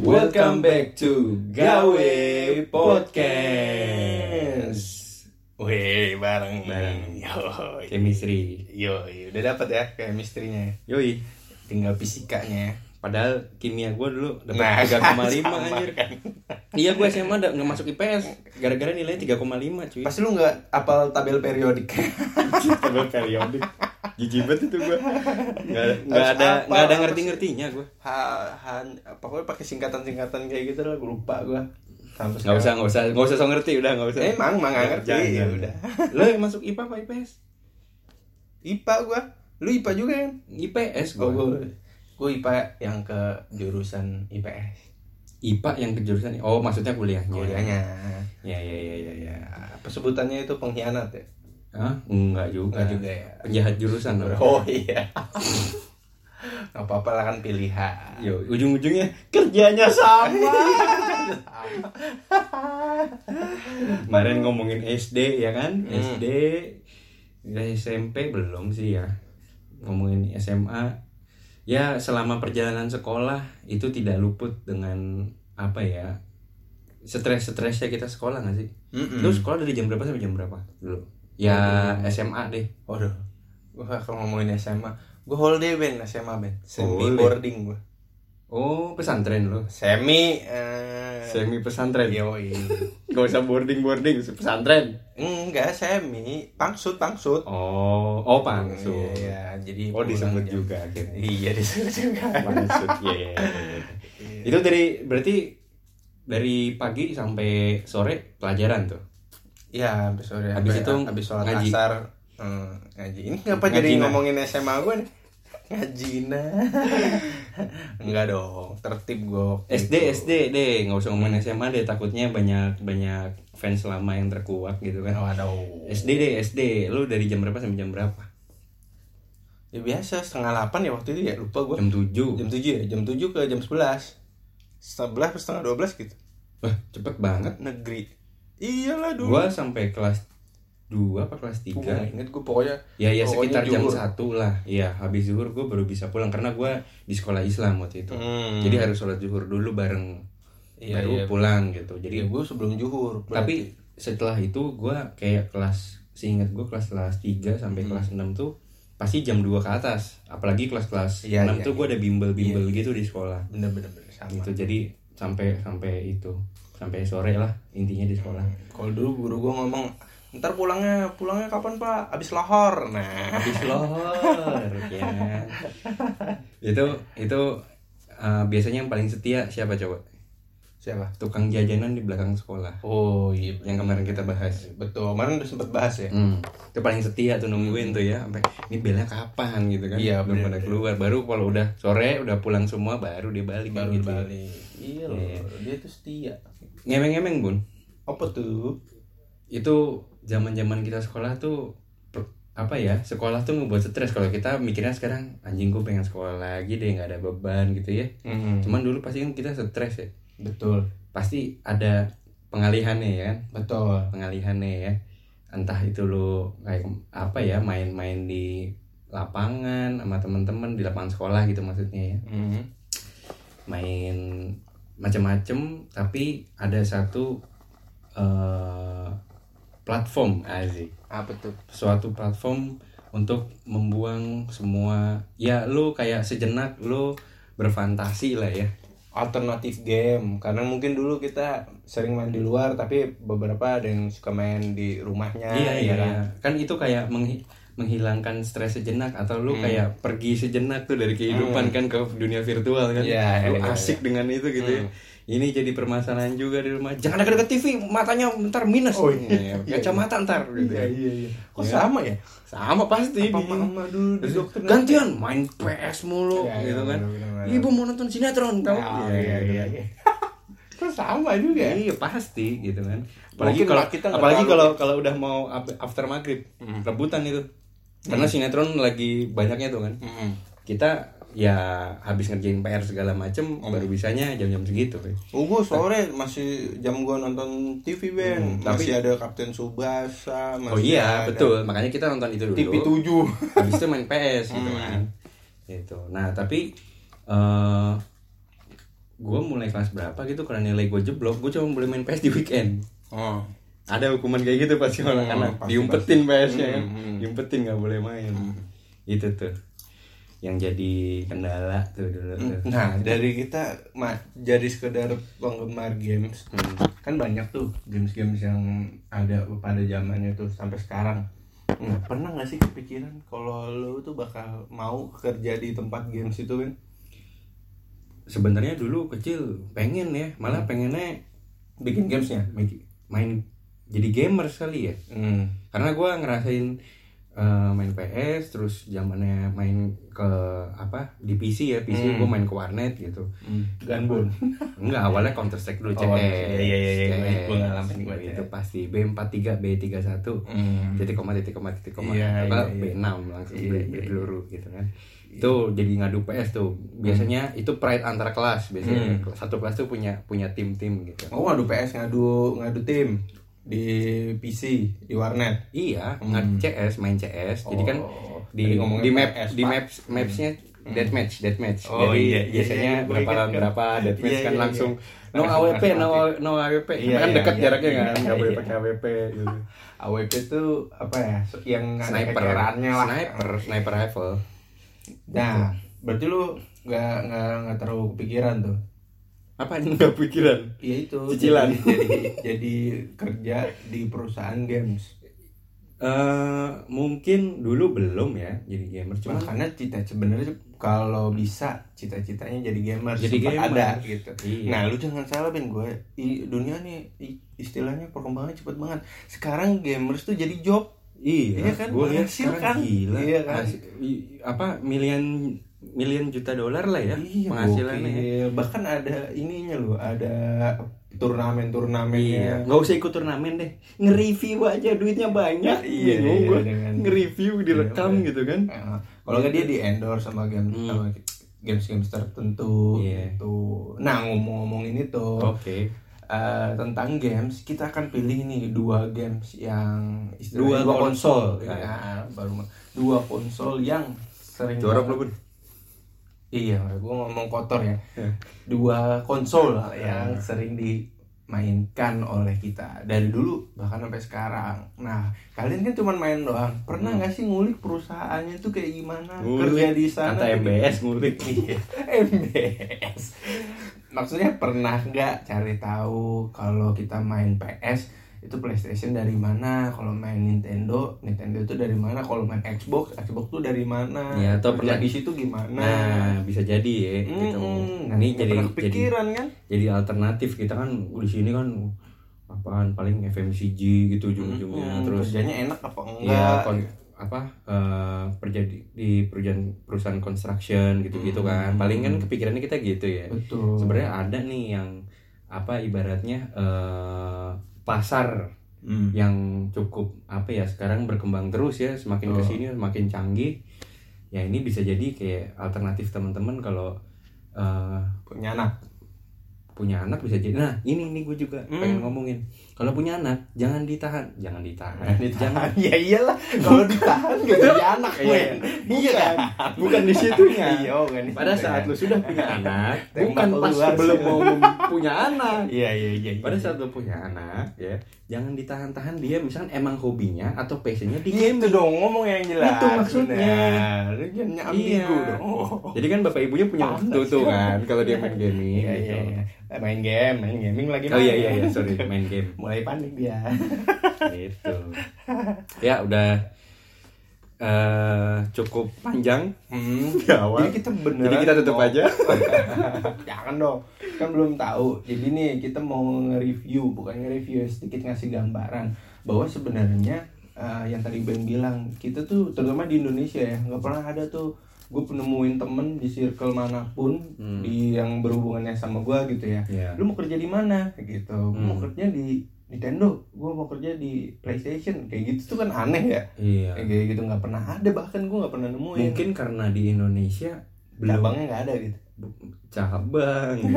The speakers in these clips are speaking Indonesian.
Welcome back to Gawe Podcast. Wih, bareng. Bareng. Yo, Chemistry. yo, udah dapat ya chemistry-nya. Yoi. Tinggal fisikanya. Padahal kimia gue dulu Nah, dapat 3,5 sama anjir. kan. Iya gue SMA da- nggak masuk IPS gara-gara nilainya 3,5 cuy. Pasti lu nggak apal tabel periodik. tabel periodik. Jijik banget itu gue. Nggak nggak Harus ada apa, nggak ada apa ngerti-ngertinya gue. ha, han, pokoknya pakai singkatan-singkatan kayak gitu lah, gue lupa gua. Sampai Nggak usah nggak usah nggak usah so ngerti udah nggak usah. Emang, emang nggak ngerti, Jangan, ya udah. Lo yang masuk IPA apa IPS? IPA gua. Lu IPA juga kan? IPS gue. Oh, gua, gua IPA yang ke jurusan IPS. IPA yang ke jurusan Oh maksudnya kuliahnya. Kuliahnya. Ya ya ya ya ya. Apa sebutannya itu pengkhianat ya? Hah? Enggak juga. Enggak juga ya. Penjahat jurusan loh. Oh iya. Gak apa-apa lah kan pilihan. Yo, ujung-ujungnya kerjanya sama. Kemarin ngomongin SD ya kan? Hmm. SD SMP belum sih ya. Ngomongin SMA. Ya, selama perjalanan sekolah itu tidak luput dengan apa ya? Stres-stresnya kita sekolah gak sih? Mm-mm. Lu sekolah dari jam berapa sampai jam berapa dulu? Ya SMA deh. Waduh. Gua kalau ngomongin SMA, gua holiday ben SMA ben. Semi boarding gua. Oh, pesantren lu. Semi eh Semi pesantren. Yoi. Gak usah boarding-boarding, pesantren. Enggak, semi. Pangsut, pangsut. Oh, oh pangsut. Iya, jadi Oh disebut juga akhirnya. Iya, disebut juga. Pangsut, iya. iya, iya. Itu dari berarti dari pagi sampai sore pelajaran tuh. Iya, habis sore. Habis itu habis sholat ngaji. asar hmm, ngaji. Ini ngapa Ngaji jadi ngomongin SMA gue nih? Ngaji nah. Enggak dong, tertib gue. SD SD deh, nggak usah ngomongin SMA deh, takutnya banyak banyak fans lama yang terkuak gitu kan. Waduh. SD deh SD, lu dari jam berapa sampai jam berapa? Ya biasa setengah delapan ya waktu itu ya lupa gue. Jam 7 Jam tujuh ya, jam tujuh ke jam sebelas. Sebelas setengah dua belas gitu. Wah, cepet banget. Negeri. Iyalah dulu. Gua sampai kelas 2 apa kelas 3 Gue nggak inget gue pokoknya. Ya ya pokoknya sekitar jam zuhur. satu lah. Iya habis zuhur gue baru bisa pulang karena gue di sekolah Islam waktu itu. Hmm. Jadi harus sholat zuhur dulu bareng Iya, baru iya. pulang gitu. Jadi Jadi gue sebelum juhur. tapi setelah itu gue kayak kelas seingat gue kelas kelas 3 sampai Hmm. kelas 6 tuh pasti jam 2 ke atas. Apalagi kelas-kelas Iya, 6 iya, tuh gue ada bimbel-bimbel Iya, gitu di sekolah. bener-bener bener, sama. Gitu. Jadi sampai sampai itu sampai sore lah intinya di sekolah. Kalau dulu guru gue ngomong, ntar pulangnya pulangnya kapan pak? Abis lahor. Nah, habis lohor ya itu itu uh, biasanya yang paling setia siapa coba siapa? tukang jajanan di belakang sekolah Oh iya. yang kemarin kita bahas Betul. Kemarin udah sempet bahas ya. hmm. itu paling setia tuh nungguin tuh ya sampai ini belnya kapan gitu kan Iya, belum pada bener. keluar baru kalau udah sore udah pulang semua baru dia balik Baru gitu. balik. Iya loh. Iya. Dia tuh setia. ngemeng-ngemeng bun Apa tuh? itu zaman zaman kita sekolah tuh per- apa ya sekolah tuh ngebuat stres. Kalau kita mikirnya sekarang anjing gue pengen sekolah lagi deh nggak ada beban gitu ya. Cuman dulu pasti kan kita stres ya. Betul. pasti ada pengalihannya ya kan? Betul. pengalihannya ya. Entah itu lo kayak apa ya main-main di lapangan sama teman-teman di lapangan sekolah gitu maksudnya ya. Hmm. main macem-macem tapi ada satu eh, platform asik Apa tuh? suatu platform untuk membuang semua ya lu kayak sejenak lu berfantasi lah ya Alternatif game karena mungkin dulu kita sering main di luar tapi beberapa ada yang suka main di rumahnya iya iya ya kan? iya. kan itu kayak menghi- menghilangkan stres sejenak atau lu Hmm. kayak pergi sejenak tuh dari kehidupan kan ke dunia virtual kan Iya, lu iya, asik dengan itu gitu ya Hmm. Ini jadi permasalahan juga di rumah jangan dekat-dekat TV matanya ntar minus Oh, iya, iya, kacamata ntar gitu Iya iya iya. Kok Iya. sama ya? sama pasti Apa di- mama dulu di dokter gantian main PS mulu Iya, iya, gitu kan bener-bener. ibu mau nonton sinetron tau Oh, Iya, iya iya iya. Kok sama juga ya? Iya pasti gitu kan. Apalagi Mungkin kalau kita apalagi kalau kalau udah mau after maghrib Hmm. rebutan itu. Karena sinetron lagi banyaknya tuh kan. Mm-mm. Kita ya habis ngerjain PR segala macem Hmm. baru bisanya jam-jam segitu. Oh, gua sore masih jam gua nonton TV Ben. Hmm, tapi- masih ada Kapten Subasa, masih Oh iya ada betul. Makanya kita nonton itu dulu. TV 7. habis itu main PS gitu Hmm. kan. Gitu. Nah, tapi eh gue mulai kelas berapa gitu karena nilai gue jeblok gue cuma boleh main PS di weekend oh ada hukuman kayak gitu pasti Hmm, anak-anak pasti, diumpetin PS-nya kan Hmm, hmm. diumpetin nggak boleh main itu tuh yang jadi kendala tuh dulu tuh Nah, dari kita ma jadi sekedar penggemar games, Hmm. kan banyak tuh games-games yang ada pada zamannya tuh sampai sekarang. Nah, pernah nggak sih kepikiran kalau lo tuh bakal mau kerja di tempat games itu kan? sebenarnya dulu kecil pengen ya Hmm. malah pengennya Bikin gamesnya? main, main jadi gamer sekali ya Hmm. karena gue ngerasain eh, main PS terus zamannya main ke apa di PC ya PC Hmm. gue main ke warnet gitu. Gunbone. enggak awalnya Counter Strike dulu CS Oh, iya, iya, iya, iya, gua ngalamin gua itu pasti B43 B31 Hmm. titik koma titik koma titik koma. Iya, apa iya, iya. B6 langsung Iya, beli, iya, beli peluru gitu kan. Itu jadi ngadu PS tuh. Biasanya itu pride antar kelas biasanya Hmm. satu kelas tuh punya punya tim-tim gitu. Oh, ngadu PS, ngadu ngadu tim di PC, di warnet. iya Hmm. ngadu CS main CS jadi kan Oh, di di map PS, di maps mapsnya deathmatch deathmatch Oh, jadi iya, iya, biasanya iya, gua berapa lawan berapa deathmatch Iya, kan iya, langsung iya. no AWP no no AWP Iya, kan iya, dekat iya, jaraknya iya, kan nggak boleh iya. pakai AWP gitu AWP tuh apa ya? Yang sniper lah. sniper sniper rifle Nah, berarti lu nggak nggak nggak terlalu kepikiran tuh. Apa yang nggak pikiran Iya itu. Cicilan. Jadi, jadi, jadi kerja di perusahaan games. eh mungkin dulu belum ya jadi gamer Cuma karena cita sebenarnya kalau bisa cita-citanya jadi gamer Jadi gamer. ada gitu. Iya. Nah, lu jangan salah Ben gue. I- dunia nih i- istilahnya perkembangannya cepet banget. Sekarang gamers tuh jadi job. iya, Iya kan? gue lihat sekarang gila Iya kan? I- apa milian milian juta dolar lah ya Iya, penghasilannya ya. Bahkan ada ininya loh, ada turnamen-turnamen Iya, nggak usah ikut turnamen deh, nge-review aja duitnya banyak. Iya, iya, gua. dengan- nge-review direkam Iya, gitu kan. Nah, kalau nggak dia di endorse sama game Hmm. sama games-games tertentu Iya. gitu. Nah ngomong-ngomongin itu Oke. eh, tentang games, kita akan pilih nih dua games yang istilahnya Dua konsol. Ya, baru dua konsol yang sering Jorok lu bun. Iya, gue ngomong kotor ya. Ya. Dua konsol yang sering dimainkan oleh kita dari dulu bahkan sampai sekarang. Nah, kalian kan cuma main doang. Pernah nggak sih ngulik perusahaannya tuh kayak gimana? Kerja di sana. Kata tuh MBS ngulik. Iya, MBS. Maksudnya pernah nggak cari tahu kalau kita main PS itu PlayStation dari mana? Kalau main Nintendo, Nintendo itu dari mana? Kalau main Xbox, Xbox tuh dari mana? Ya, atau pernah- di situ gimana? Nah, bisa jadi ya gitu. Mm-mm. Nah, Ini jadi pernah jadi kan? jadi alternatif kita kan di sini kan apaan paling FMCG gitu ujung-ujungnya Hmm, terus kerjanya enak apa ya enggak? kon- apa eh, kerja di, di perusahaan perusahaan construction gitu-gitu kan paling kan kepikirannya kita gitu ya Betul. sebenarnya ada nih yang apa ibaratnya eh, pasar Hmm. yang cukup apa ya sekarang berkembang terus ya semakin Oh. ke sini semakin canggih ya ini bisa jadi kayak alternatif teman-teman kalau eh, punya anak. punya anak bisa jadi nah ini nih gue juga Hmm. pengen ngomongin kalau punya anak jangan ditahan jangan ditahan jangan ya iyalah kalau ditahan gak jadi anak Iya, men. iya kan bukan di situnya Iya, oh, bukan di pada saat lu sudah punya anak bukan pas sebelum mau punya anak Iya iya iya. pada iya. saat lu punya anak ya jangan ditahan-tahan dia misalkan emang hobinya atau passionnya di Gitu gaming dong ngomong yang jelas. Itu maksudnya. Jangan ambigu Iya. dong. Oh. jadi kan bapak ibunya punya waktu tuh kan? kalau dia main gaming Iya gitu. iya iya. Eh, Main game, main gaming lagi. oh iya iya sorry main game Mulai panik dia. gitu ya udah eh cukup panjang Hmm. di awal Jadi kita beneran Jadi kita tutup mau- aja. Jangan dong. Kan belum tahu. Jadi nih kita mau nge-review, bukan nge-review, sedikit ngasih gambaran bahwa sebenarnya eh, yang tadi Ben bilang, kita tuh terutama di Indonesia ya, nggak pernah ada tuh gue penemuin temen di circle mana pun Hmm. di yang berhubungannya sama gue gitu ya. Iya. Lu mau kerja di mana? Gitu. Gua mau Hmm. kerja di Nintendo, gue mau kerja di PlayStation, kayak gitu tuh kan aneh ya. iya Kayak gitu nggak pernah ada bahkan gue nggak pernah nemuin. mungkin karena di Indonesia belum cabangnya nggak ada gitu. cabang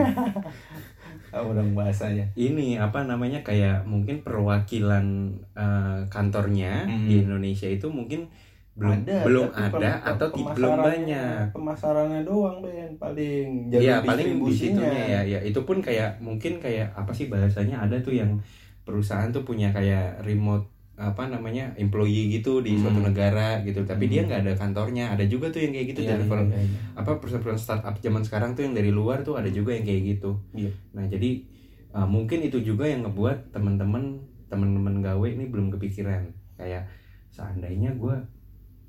Oh, udah bahasanya. ini apa namanya kayak mungkin perwakilan eh, kantornya Hmm. di Indonesia itu mungkin belum belum ada pem- atau belum banyak pemasarannya doang Ben paling jalur Iya paling di situnya ya, ya itu pun kayak mungkin kayak apa sih bahasanya ada tuh yang perusahaan tuh punya kayak remote apa namanya employee gitu di suatu Hmm. negara gitu tapi dia nggak ada kantornya ada juga tuh yang kayak gitu Iya, dari per- iya, iya. apa perusahaan-perusahaan startup zaman sekarang tuh yang dari luar tuh ada juga yang kayak gitu Iya. nah jadi uh, mungkin itu juga yang ngebuat teman-teman teman-teman gawe ini belum kepikiran kayak seandainya gue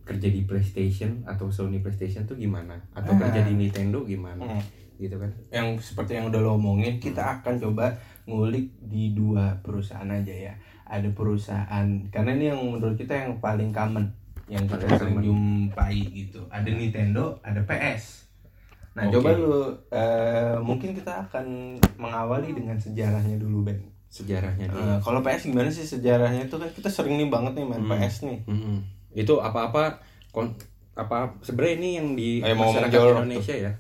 kerja di PlayStation atau Sony PlayStation tuh gimana atau Ah. kerja di Nintendo gimana Hmm. gitu kan yang seperti yang udah lo omongin kita akan coba ngulik di dua perusahaan aja ya. Ada perusahaan karena ini yang menurut kita yang paling common yang kita sering jumpai gitu. Ada Nintendo ada PS nah Oke. coba lu eh, mungkin kita akan mengawali dengan sejarahnya dulu Ben. Sejarahnya dia. Eh, kalau PS gimana sih sejarahnya? Itu kan kita sering nih banget nih main Hmm. PS nih. Mm-mm. itu apa-apa kon- apa sebenarnya ini yang di Ayo, mau masyarakat jorok Indonesia ya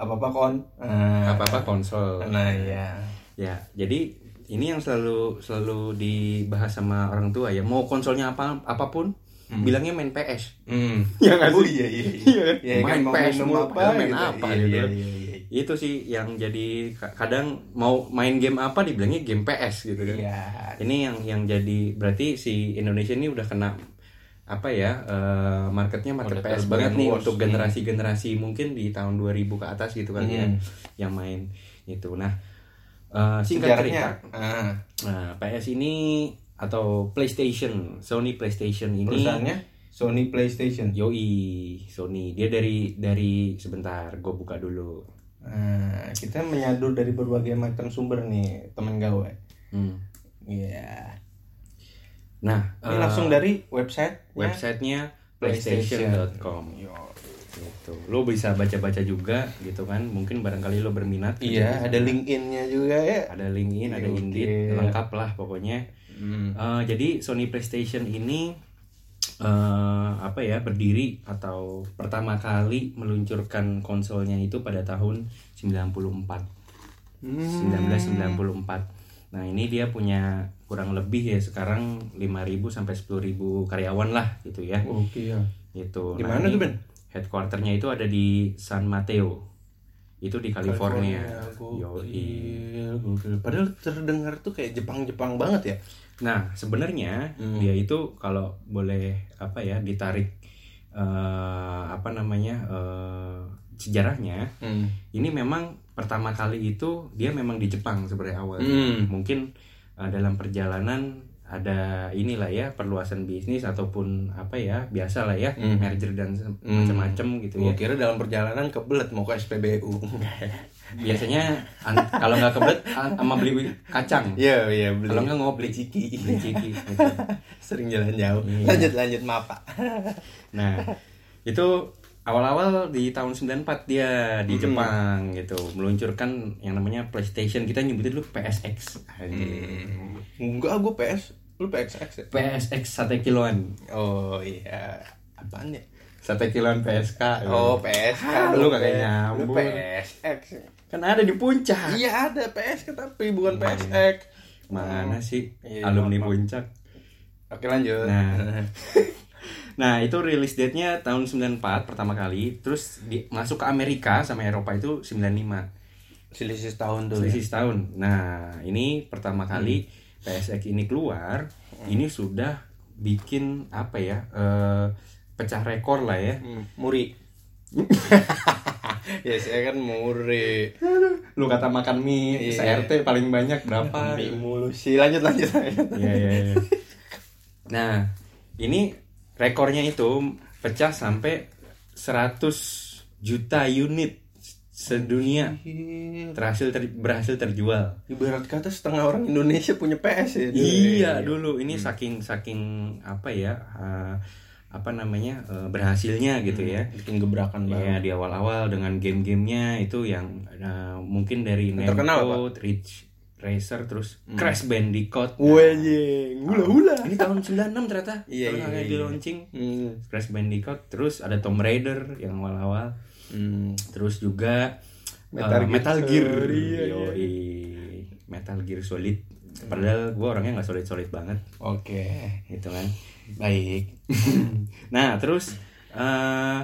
apa apa apa apa apa kon Eh, apa-apa konsol nah ya ya jadi ini yang selalu selalu dibahas sama orang tua ya mau konsolnya apa apa pun bilangnya main PS Hmm. ya nggak Oh sih iya iya. Iya? Iya, Main mau PS mulu, apa main gitu. apa Iya, gitu. Iya iya iya. itu sih yang jadi ka- kadang mau main game apa dibilangnya game PS gitu kan Iya. ini yang yang jadi berarti si Indonesia ini udah kena apa ya eh, marketnya market PS banget nih untuk Hmm. generasi-generasi mungkin di tahun 2000 ke atas gitu kali ya Hmm. yang main itu nah eh, singkat Sejarahnya. cerita Ah, nah PS ini atau PlayStation Sony PlayStation ini perusahaannya Sony PlayStation. Yoi Sony dia dari dari sebentar gue buka dulu Nah, kita menyadur dari berbagai macam sumber nih, teman gawe. Hmm. Iya. Nah Ini eh, langsung dari website websitenya PlayStation. PlayStation.com gitu. Lo bisa baca-baca juga gitu kan. Mungkin barangkali lo berminat Iya, ada LinkedIn-nya juga ya. ada LinkedIn ada Oke. Indeed lengkap lah pokoknya. Hmm. Eh, jadi Sony PlayStation ini eh apa ya berdiri atau pertama kali meluncurkan konsolnya itu pada tahun 94 1994 nah ini dia punya kurang lebih ya sekarang 5.000 sampai 10.000 karyawan lah gitu ya Oke ya. itu Di Nah, mana ini tuh, Ben? headquarternya itu ada di San Mateo itu di California, Gokil, Yoi. gokil. Padahal terdengar tuh kayak Jepang-Jepang banget ya. Nah, sebenarnya Hmm. dia itu kalau boleh apa ya ditarik eh, apa namanya eh, sejarahnya, Hmm. ini memang pertama kali itu dia memang di Jepang sebenarnya awal. Hmm. Mungkin eh, dalam perjalanan ada inilah ya perluasan bisnis ataupun apa ya biasa lah ya Hmm. merger dan Hmm. macam-macam gitu Gua ya. kira dalam perjalanan kebelet mau ke SPBU. Biasanya an- kalau nggak kebelet sama beli kacang. Iya, iya beli. Kalau nggak ngopi beli ciki. beli ciki. gitu. Sering jalan jauh. Iya. Lanjut lanjut maaf, Pak. Nah, itu awal-awal di tahun 94 dia di Hmm. Jepang gitu, meluncurkan yang namanya PlayStation. Kita nyebutnya dulu PSX. Anjing. Enggak, gue PS. Lu PSX ya? PSX sate kiloan. Oh iya. Apaan ya? Sate kiloan PSK. Oh, PSK. Lu kagak Ben. nyambung. Lu PSX. Kan ada di puncak. Iya ada PSK tapi bukan Mana? PSX. Mana sih Iya, alumni maaf. puncak? Oke lanjut. Nah. Nah, itu rilis date-nya tahun 94 pertama kali, terus di, masuk ke Amerika sama Eropa itu 95. Selisih tahun tuh. selisih setahun. Nah, ini pertama kali PSX ini keluar, ini sudah bikin apa ya? eh, pecah rekor lah ya. Ya. Hmm, muri. ya saya kan muri. Lu kata makan mie Iya. se-RT paling banyak berapa? Mie mulu sih. Lanjut lanjut. lanjut. Iya, iya, iya. Nah, ini rekornya itu pecah sampai 100 juta unit sedunia terhasil ter- berhasil terjual. Ibarat kata setengah orang Indonesia punya PS ya. dulu. Iya dulu ini saking saking apa ya eh, apa namanya eh, berhasilnya gitu ya. Bikin gebrakan banget. Ya di awal-awal dengan game-gamenya itu yang eh, mungkin dari Namco, Ridge Racer terus Crash Bandicoot. Wajeng, hula hula. Ini tahun 96 ternyata. Iya, iya, iya. di launching Hmm. Crash Bandicoot terus ada Tomb Raider yang awal-awal. Hmm. Terus juga Metal eh, Gear Metal Gear. Solid, iya, iya. Yoi. Metal Gear Solid padahal gue orangnya nggak solid solid banget Oke. gitu kan Baik. nah terus eh,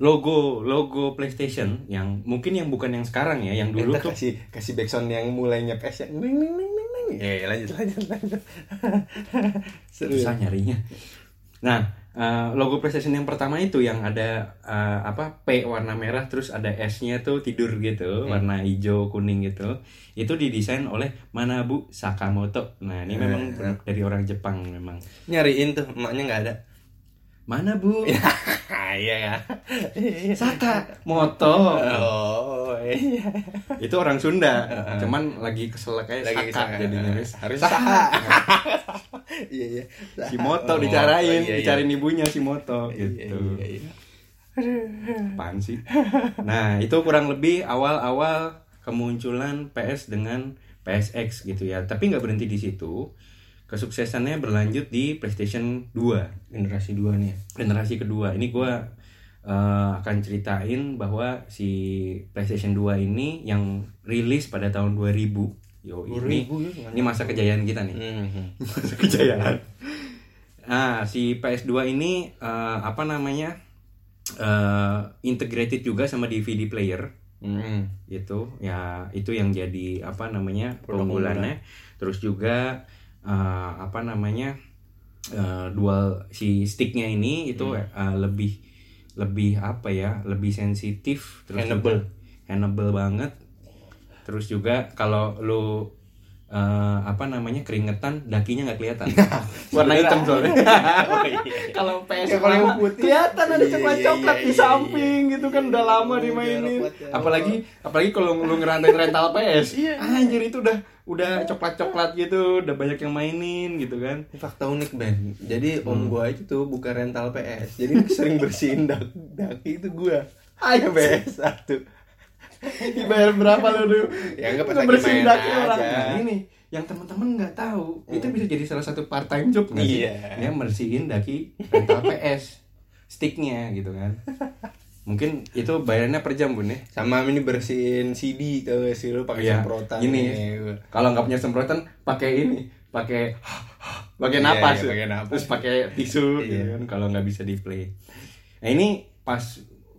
logo logo PlayStation yang mungkin yang bukan yang sekarang ya yang dulu Dulu tuh kasih kasih backsound yang mulainya PS yang ning ning ning ning ning. Ya, lanjut lanjut lanjut. Seru. susah ya? nyarinya nah eh, logo PlayStation yang pertama itu yang ada eh, apa P warna merah terus ada S-nya tuh tidur gitu Hmm. warna hijau kuning gitu itu didesain oleh Manabu Sakamoto nah ini memang Eh. dari orang Jepang memang Nyariin tuh emaknya nggak ada. Manabu Iya ya. Sakamoto Oh iya. itu orang Sunda cuman lagi kesel kayak Lagi Saka kesel. jadi nulis Harus Saka. Saka. Iya iya. si Moto Oh, dicarain iya, iya. dicariin ibunya si Moto Iya, gitu iya, iya. apaan sih nah itu kurang lebih awal-awal kemunculan PS dengan PSX gitu ya tapi nggak berhenti di situ kesuksesannya berlanjut di PlayStation 2 Generasi dua nih. ya. generasi kedua. Ini gua eh, akan ceritain bahwa si PlayStation 2 ini yang rilis pada tahun 2000 yo ini 2000 ya, ini masa kejayaan kita nih. Hmm. masa kejayaan. Ah si PS2 ini eh, apa namanya eh, integrated juga sama DVD player. Hmm. itu ya itu yang jadi apa namanya Produk keunggulannya. terus juga eh, apa namanya eh, dual si sticknya ini itu Hmm. eh, lebih lebih apa ya lebih sensitif terus handleable banget terus juga kalau lu eh, apa namanya keringetan dakinya nggak kelihatan warna hitam soalnya Oh, iya. kalau PS Ya, kalau yang putih. kelihatan ada Iya, coklat iya, coklat iya, di iya, samping gitu kan udah lama Iya, dimainin ya. apalagi apalagi kalau lu ngerantain rental PS Iya. anjir itu udah udah coklat coklat gitu udah banyak yang mainin gitu kan fakta unik Ben. Jadi Hmm. om gua itu tuh bukan rental PS. Jadi sering bersihin dak daki itu gua. Ayo PS satu. dibayar berapa lu dulu Ya, nggak pas Lu lagi bersihin daki orang nah ini yang teman-teman nggak tahu itu bisa jadi salah satu part time job nggak sih Iya. yang bersihin daki rental PS sticknya gitu kan mungkin itu bayarnya per jam bun ya Sama ini bersihin CD tuh sih lu pakai Iya, semprotan. ini. Nih. kalau nggak punya semprotan pakai ini pakai pakai Iya, napas iya, pakai napas. terus pakai tisu gitu Iya. kan kalau nggak bisa di play nah ini pas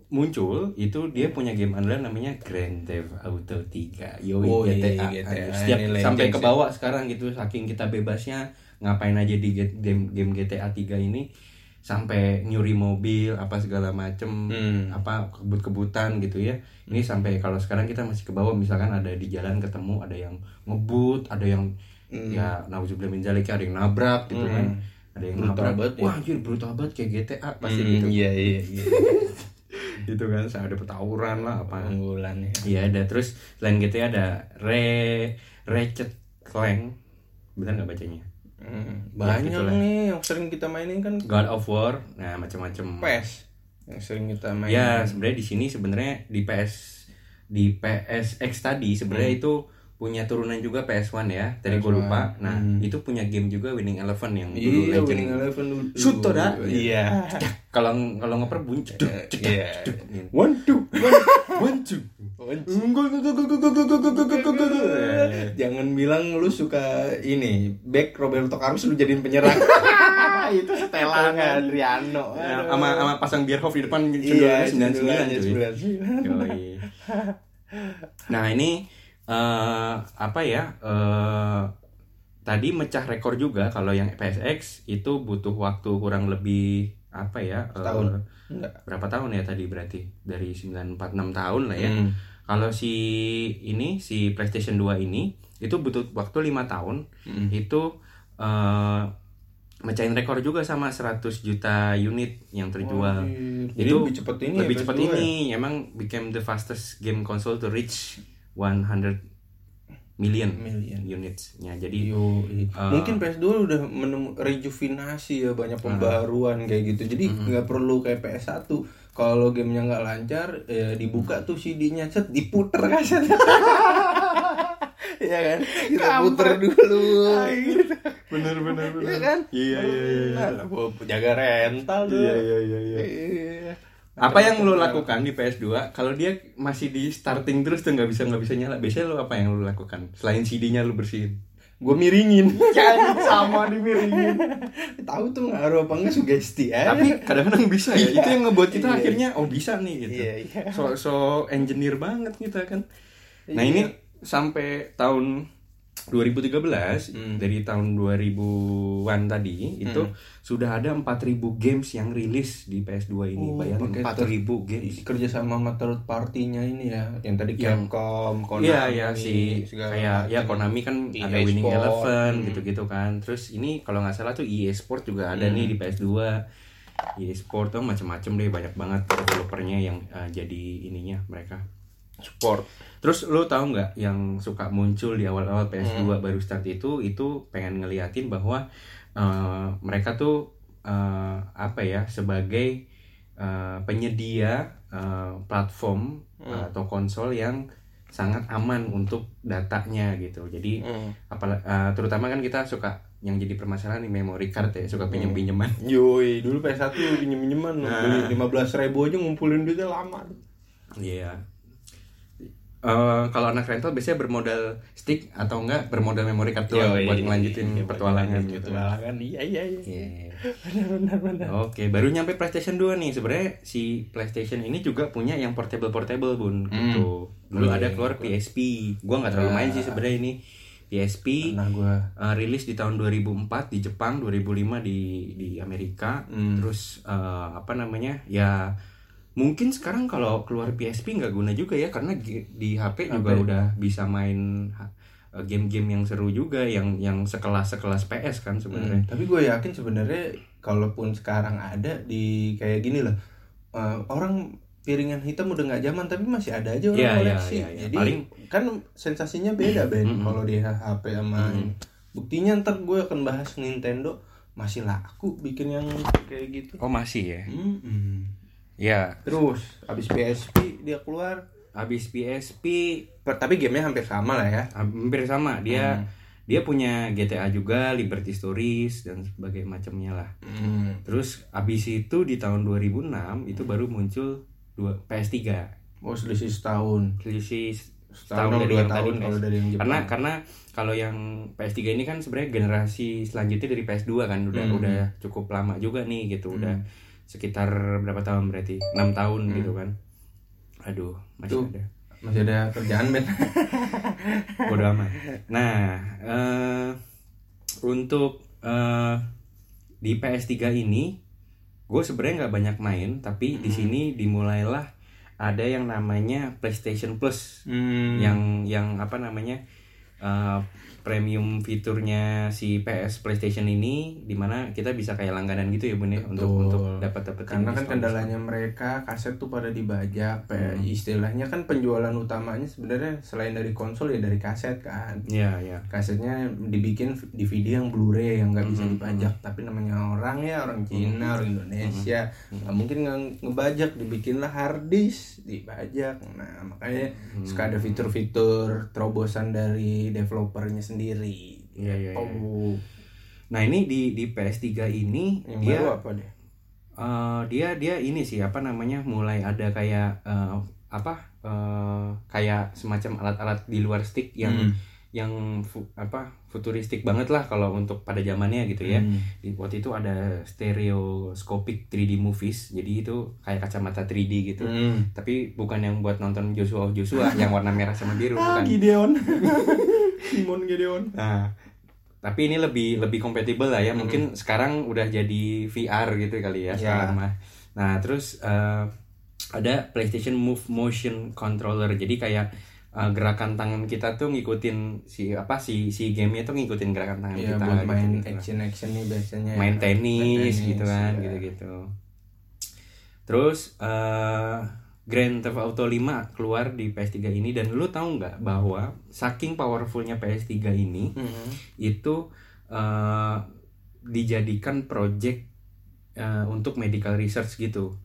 muncul itu dia punya game andalan namanya Grand Theft Auto 3 Yoi Oh, iya, GTA, GTA. Aduh, setiap Ini sampai ke bawah sekarang gitu saking kita bebasnya ngapain aja di game game GTA 3 ini sampai nyuri mobil apa segala macem Hmm. apa kebut-kebutan gitu ya ini sampai kalau sekarang kita masih ke bawah misalkan ada di jalan ketemu ada yang ngebut ada yang Hmm. ya nauzubillah min zalik, ada yang nabrak gitu Hmm. kan ada yang Brutal nabrak banget ya. wah anjir brutal banget kayak GTA pasti Hmm, gitu Iya iya iya. gitu kan saya ada petawuran lah apa Unggulan ya. Iya ada terus selain GTA ada Re Ratchet Clank bener nggak bacanya Hmm, Ya, Banyak gitulah. nih yang sering kita mainin kan God of War nah macam-macam PES yang sering kita mainin. ya sebenarnya di sini sebenarnya di PS di PSX tadi sebenarnya itu punya turunan juga PS1 ya tadi gue lupa nah hmm. itu punya game juga Winning Eleven yang dulu iya, Winning Eleven dulu shoot dah iya kalau kalau ngoper bunyi one two one two jangan bilang lu suka ini back Roberto Carlos lu jadiin penyerang itu setelan Adriano sama sama pasang Bierhoff di depan iya 99 nah ini eh apa ya? eh tadi mecah rekor juga kalau yang PSX itu butuh waktu kurang lebih apa ya? eh. Enggak. berapa tahun ya tadi berarti dari 946 tahun lah ya. Hmm. Kalau si ini si PlayStation 2 ini itu butuh waktu lima tahun Hmm. itu eh mecahin rekor juga sama 100 juta unit yang terjual. Anjir. Jadi itu lebih cepat ini lebih ya, cepat PS2 ya? ini emang became the fastest game console to reach 100 million, Million. units ya jadi Yo, Uh, mungkin PS2 udah menemu rejuvenasi ya banyak pembaruan kayak gitu. Jadi nggak perlu kayak PS1. Kalau gamenya nggak lancar, ya dibuka tuh CD-nya, set diputer kaset. Iya kan? Kita puter dulu. bener bener Iya kan? iya iya iya Nah, gua jaga rental tuh. iya iya iya iya. Iya. Apa yang lo lakukan di PS2 kalau dia masih di starting terus tuh nggak bisa nggak bisa nyala biasanya lo apa yang lo lakukan? Selain CD-nya lo bersihin. Gue miringin. Kan sama dimiringin. Tahu tuh ngaruh apa enggak sugesti ya tapi kadang-kadang bisa ya. Itu yang ngebuat kita Iya. akhirnya oh bisa nih gitu. Iya, iya. so so engineer banget kita kan. Nah Iya. ini sampai tahun 2013 Hmm. dari tahun 2000-an tadi itu sudah ada 4000 games yang rilis di PS2 ini Oh, bayangin pakai 4000 games kerja sama sama third partinya ini ya yang tadi Yang- Capcom Konami Iya ya si kayak ya. Konami kan EA ada Winning Sport. Eleven Hmm. gitu-gitu kan. Terus ini kalau nggak salah tuh EA Sport juga ada Hmm. nih di PS2. EA Sport tuh macam-macam deh banyak banget developernya yang uh, jadi ininya mereka. sport Terus lu tahu nggak yang suka muncul di awal-awal PS2 Hmm. baru start itu itu pengen ngeliatin bahwa uh, mereka tuh uh, apa ya sebagai uh, penyedia uh, platform Hmm. atau konsol yang sangat aman untuk datanya gitu. Jadi Hmm. apalagi terutama kan kita suka yang jadi permasalahan di memory card ya suka pinjem pinjeman. Yoi, dulu PS1 pinjem-pinjeman Nah. beli 15 ribu aja ngumpulin duitnya lama. Iya. Eh, kalau anak rental biasanya bermodal stick atau enggak bermodal memory card doang Yoi. buat ngelanjutin Iya, petualangan gitu. Petualangan, iya iya iya. Iya. Benar benar benar. Oke, baru nyampe PlayStation 2 nih. Sebenarnya si PlayStation ini juga punya yang portable-portable, Bun. Gitu. Dulu Iya, ada iya, keluar PSP. Gua nggak terlalu main sih sebenarnya ini. PSP Nah gua uh, rilis di tahun 2004 di Jepang, 2005 di di Amerika. Hmm. Terus uh, apa namanya? Ya mungkin sekarang kalau keluar PSP nggak guna juga ya karena di HP juga HP. udah bisa main uh, game-game yang seru juga yang yang sekelas sekelas PS kan sebenarnya. Hmm, tapi gue yakin sebenarnya kalaupun sekarang ada di kayak gini loh eh, orang piringan hitam udah nggak zaman tapi masih ada aja orang Iya, iya, koleksi iya, iya. jadi Paling- kan sensasinya beda Ben Mm-mm. kalau di HP sama ini. buktinya ntar gue akan bahas Nintendo masih laku bikin yang kayak gitu Oh masih ya? Mm-mm. Ya, terus abis PSP dia keluar. Habis PSP Per- tapi gamenya hampir sama lah ya. hampir sama. Dia Hmm. dia punya GTA juga Liberty Stories dan sebagainya macamnya lah. Hmm. terus abis itu di tahun 2006 itu baru muncul dua PS3 oh selisih setahun. Selisih setahun setahun dari dua yang tadi tahun PS. kalau dari yang Jepang. karena karena kalau yang PS3 ini kan sebenarnya generasi selanjutnya dari PS2 kan. Udah Hmm. udah cukup lama juga nih gitu. Udah sekitar berapa tahun berarti enam tahun Hmm. gitu kan aduh masih Tuh. ada masih ada kerjaan Ben Bodo amat. Nah, eh, untuk eh, di PS3 ini, gue sebenarnya nggak banyak main, tapi di sini dimulailah ada yang namanya PlayStation Plus, Hmm. yang yang apa namanya eh, premium fiturnya si PS PlayStation ini, di mana kita bisa kayak langganan gitu ya bun ya untuk Betul. untuk dapat dapat karena kan kendalanya mereka kaset tuh pada dibajak Hmm. istilahnya kan penjualan utamanya sebenarnya selain dari konsol ya dari kaset kan Ya ya. kasetnya dibikin DVD yang Blu-ray yang nggak bisa Mhm. dipajak tapi namanya orang ya orang Cina orang Indonesia nggak mungkin nge- ngebajak dibikinlah hard disk dibajak nah makanya suka ada fitur-fitur terobosan dari developernya sendiri Iya iya. iya. oh Nah ini di di PS3 ini yang dia baru apa deh Eh, dia dia ini sih apa namanya mulai ada kayak eh, apa eh, kayak semacam alat-alat di luar stick yang Hmm. Yang fu- apa futuristik banget lah kalau untuk pada zamannya gitu ya. Hmm. Di waktu itu ada stereoscopic 3D movies. Jadi itu kayak kacamata 3D gitu. Hmm. Tapi bukan yang buat nonton Joshua of Joshua yang warna merah sama biru Ah, bukan. Gideon Simon Gideon Nah, tapi ini lebih lebih kompatibel lah ya. Mungkin sekarang udah jadi VR gitu kali ya Ya. sekarang mah. Nah, terus eh, ada PlayStation Move Motion Controller. Jadi kayak eh, gerakan tangan kita tuh ngikutin si apa si si gamenya tuh ngikutin gerakan tangan Iya kita. buat gitu, main gitu. action action nih biasanya Main ya. tenis, tenis, gitu kan, ya. gitu-gitu. Terus eh, Grand Theft Auto 5 keluar di PS3 ini dan lu tahu nggak bahwa saking powerfulnya PS3 ini Mhm. itu eh, dijadikan project eh, untuk medical research gitu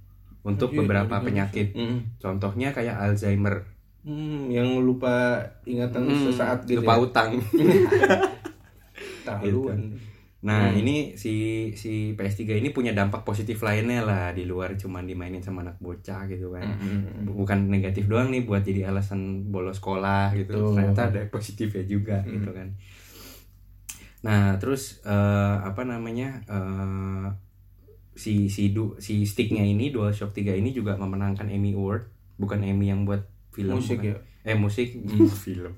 untuk beberapa penyakit Mhm. contohnya kayak Alzheimer Hmm, yang lupa ingatan Hmm, sesaat gitu lupa ya. utang Terlaluan. nah Hmm. ini si si PS3 ini punya dampak positif lainnya lah di luar cuman dimainin sama anak bocah gitu kan Mhm. bukan negatif doang nih buat jadi alasan bolos sekolah gitu Betul. ternyata ada positifnya juga gitu kan Nah, terus eh, apa namanya? eh, si si du, si sticknya ini DualShock 3 ini juga memenangkan Emmy Award, bukan Emmy yang buat film Musik bukan. ya? Eh musik hmm, film.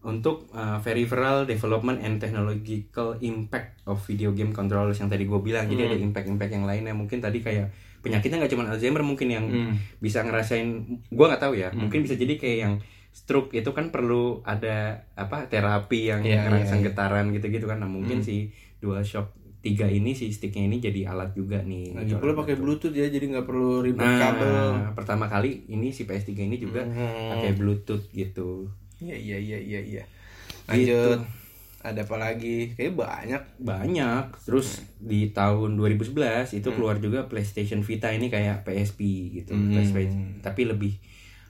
Untuk uh, peripheral development and technological impact of video game controllers yang tadi gue bilang. Jadi Hmm. ada impact-impact yang lainnya mungkin tadi kayak penyakitnya nggak cuma Alzheimer mungkin yang Hmm. bisa ngerasain gua nggak tahu ya mungkin bisa jadi kayak yang stroke itu kan perlu ada apa terapi yang Iya, ngerasain iya. getaran gitu-gitu kan nah mungkin si DualShock 3 ini si sticknya ini jadi alat juga nih. Lagi pula pakai bluetooth ya jadi nggak perlu ribet nah kabel. pertama kali ini si PS3 ini juga Hmm. pakai bluetooth gitu. Iya iya iya iya iya. Lanjut. Ada apa lagi? Kayak banyak. Banyak. Terus di tahun 2011 itu keluar juga PlayStation Vita ini kayak PSP gitu. Hmm. Tapi lebih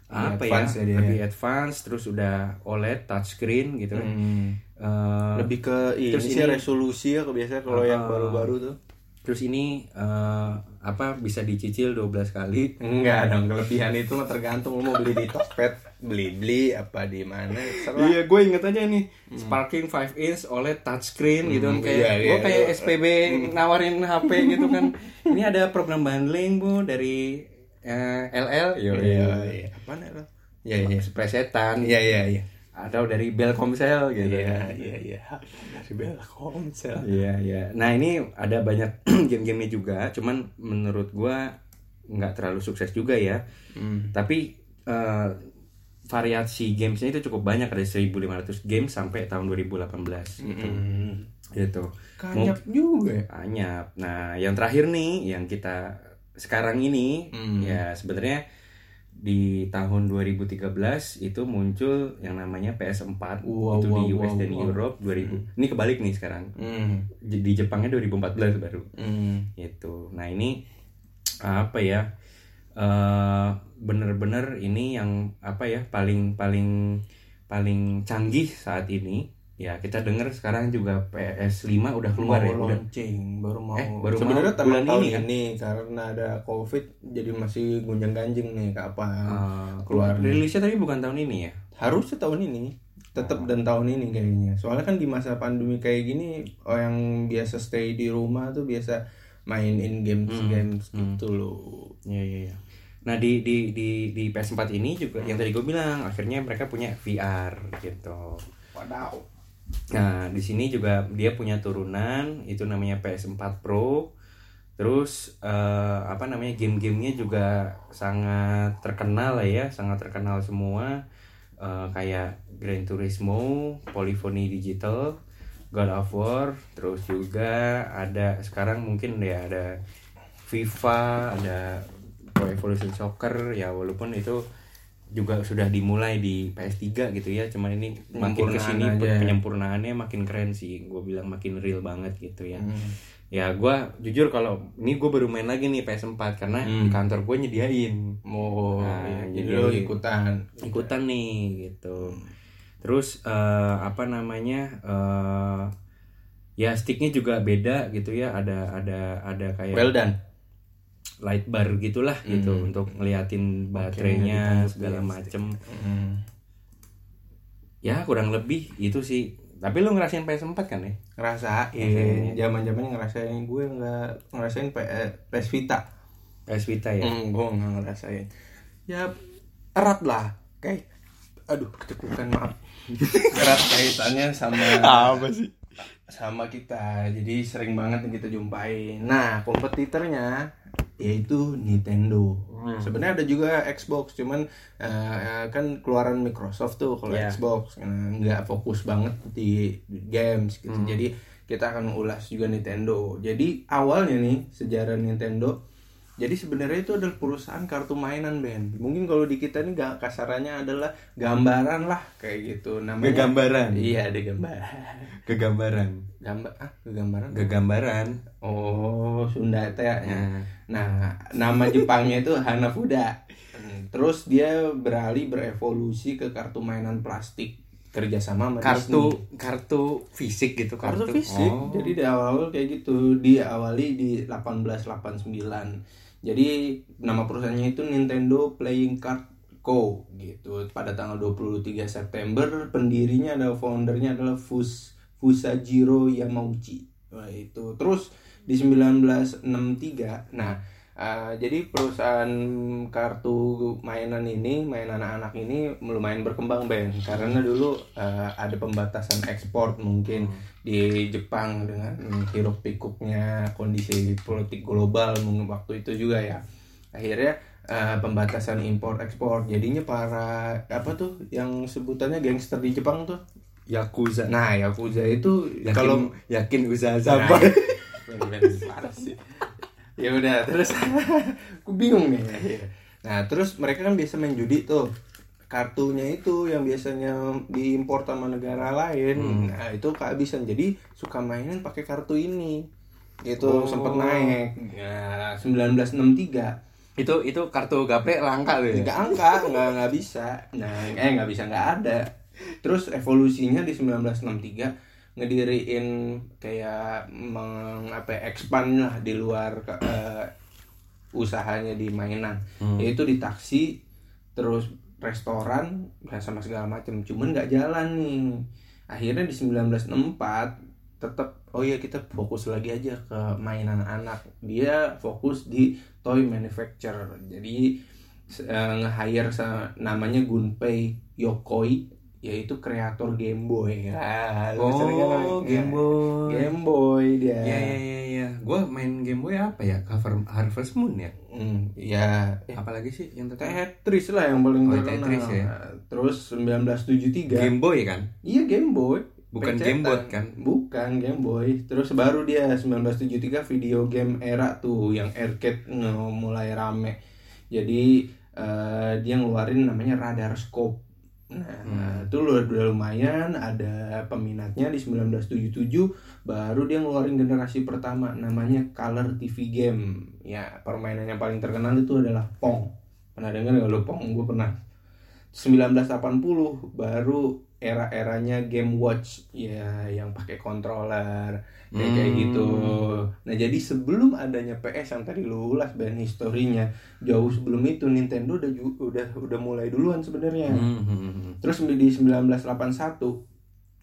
apa advance ya, ya lebih advance terus udah OLED touchscreen gitu kan. Hmm. Eh, lebih ke ini terus sih ini- resolusi ya biasanya kalau yang Ah. baru-baru tuh. terus ini eh, apa bisa dicicil 12 kali? Enggak dong kelebihan itu mah tergantung lu mau beli di Tokped beli beli apa di mana serah Iya, gue inget aja nih Sparking 5 inch OLED touchscreen gitu kan Hmm, kayak iya, iya, gue kayak iya. SPB nawarin HP gitu kan. Ini ada program bundling bu dari eh, LL, yo, iya iya apa nih lo iya iya. Presetan, iya iya iya atau dari Belkomsel gitu. iya iya iya dari Belkomsel Iya iya. Nah ini ada banyak game-gamenya juga, cuman menurut gua nggak terlalu sukses juga ya. Hmm. Tapi eh, variasi gamesnya itu cukup banyak ada 1.500 game sampai tahun 2018 gitu. Hmm. Gitu. kanyap juga ya Anyap. Nah, yang terakhir nih yang kita sekarang ini Hmm. ya sebenarnya di tahun 2013 itu muncul yang namanya PS4 Wow, itu wow, di US wow, dan wow. Europe 2000. Ini kebalik nih sekarang. Hmm. Di Jepangnya 2014 baru. Hmm. Gitu. Nah, ini apa ya? eh bener-bener ini yang apa ya paling paling paling canggih saat ini ya kita dengar sekarang juga PS5 udah keluar ya mau udah. launching baru mau Eh, baru sebenarnya mau tahun bulan tahun ini ini, kan? karena ada covid jadi masih gunjang ganjing nih kapan Eh, keluar rilisnya tapi bukan tahun ini ya? Harusnya tahun ini tetap dan tahun ini kayaknya. Soalnya kan di masa pandemi kayak gini oh yang biasa stay di rumah tuh biasa main in games games gitu loh. Iya iya iya. Nah di di di di PS4 ini juga yang tadi gue bilang akhirnya mereka punya VR gitu. wadaw Nah di sini juga dia punya turunan itu namanya PS4 Pro. Terus eh, apa namanya game-gamenya juga sangat terkenal lah ya, sangat terkenal semua. Eh, kayak Gran Turismo, Polyphony Digital, God of War, terus juga ada sekarang mungkin ya ada FIFA, ada Pro Evolution Soccer ya walaupun itu juga sudah dimulai di PS3 gitu ya. Cuman ini makin ke sini aja. penyempurnaannya makin keren sih. Gue bilang makin real banget gitu ya. Hmm. ya gue jujur kalau ini gue baru main lagi nih PS4 karena di kantor gue nyediain. Mau Nah, iya, jadi lo ikutan. ikutan nih gitu. Terus eh, apa namanya eh ya sticknya juga beda gitu ya. Ada ada ada kayak well done light bar gitulah gitu untuk ngeliatin baterainya segala macem. Hmm. ya kurang lebih itu sih. Tapi lu ngerasain PS4 kan ya? Ngerasain. Zaman zamannya ngerasain. Gue nggak ngerasain PS, PS Vita. PS Vita ya? Hmm, gue nggak ngerasain. Ya erat lah. Kayak aduh kecekukan maaf. Erat kaitannya sama apa sih sama kita jadi sering banget yang kita jumpain nah kompetitornya yaitu Nintendo Hmm. sebenarnya ada juga Xbox cuman eh, kan keluaran Microsoft tuh kalau Iya. Xbox eh, nggak fokus banget di games gitu Hmm. jadi kita akan ulas juga Nintendo jadi awalnya nih sejarah Nintendo jadi sebenarnya itu adalah perusahaan kartu mainan Ben. Mungkin kalau di kita nih gak kasarannya adalah gambaran lah kayak gitu. Namanya Kegambaran. iya ada gambaran kegambaran. Gambar ah kegambaran? Kegambaran. Oh Sunda teh ya. Nah. nah nama Jepangnya itu Hanafuda. Terus dia beralih berevolusi ke kartu mainan plastik. Kerjasama sama kartu Disney. kartu fisik gitu kartu fisik. Oh. jadi di awal kayak gitu diawali di 1889 jadi nama perusahaannya itu Nintendo Playing Card Co gitu pada tanggal 23 September pendirinya adalah foundernya adalah Fus Fusajiro Yamauchi. Wah, itu. Terus di 1963. Nah, uh, jadi perusahaan kartu mainan ini, mainan anak-anak ini lumayan berkembang Ben karena dulu uh, ada pembatasan ekspor mungkin di Jepang dengan hiruk pikuknya kondisi politik global mungkin waktu itu juga ya. Akhirnya uh, pembatasan impor ekspor. Jadinya para apa tuh yang sebutannya gangster di Jepang tuh? Yakuza. nah Yakuza itu Yakin, kalau yakin usaha ben, parah sih. ya udah terus aku bingung nih nah terus mereka kan biasa main judi tuh kartunya itu yang biasanya diimpor sama negara lain Hmm. nah itu kehabisan jadi suka mainin pakai kartu ini itu Oh. sempet naik nah 1963 Itu itu kartu gaple langka tuh ya. nggak angka nggak nggak bisa nah eh nggak bisa nggak ada terus evolusinya di 1963 ngediriin kayak meng apa ya, expand lah di luar ke- eh, usahanya di mainan Hmm. yaitu di taksi terus restoran ya sama segala macam cuman nggak jalan nih. Akhirnya di 1964 tetap oh iya kita fokus lagi aja ke mainan anak. Dia fokus di toy manufacturer. Jadi eh, nge-hire namanya Gunpei Yokoi yaitu kreator Game Boy ya kan Oh, Game Boy. Game Boy dia Iya iya iya iya. Gua main Game Boy apa ya? Cover Harvest Moon ya. Hmm, ya Apalagi sih yang terkenal? Tetris lah yang paling Oh, terkenal. Tetris ya. Terus 1973. Game Boy kan? Iya Game Boy. Bukan Pencetan. Game Boy kan? Bukan Game Boy. Terus baru dia 1973 video game era tuh yang arcade mulai rame. Jadi eh, dia ngeluarin namanya Radar Scope. Nah, Hmm. itu udah, udah lumayan ada peminatnya di 1977 baru dia ngeluarin generasi pertama namanya Color TV Game. Ya, permainan yang paling terkenal itu adalah Pong. Pernah dengar nggak lo Pong? Gue pernah. 1980 baru era-eranya Game Watch ya yang pakai controller kayak kayak Hmm. gitu. Nah, jadi sebelum adanya PS yang tadi lu ulas band historinya, jauh sebelum itu Nintendo udah udah udah mulai duluan sebenarnya. Hmm, hmm, hmm. Terus di 1981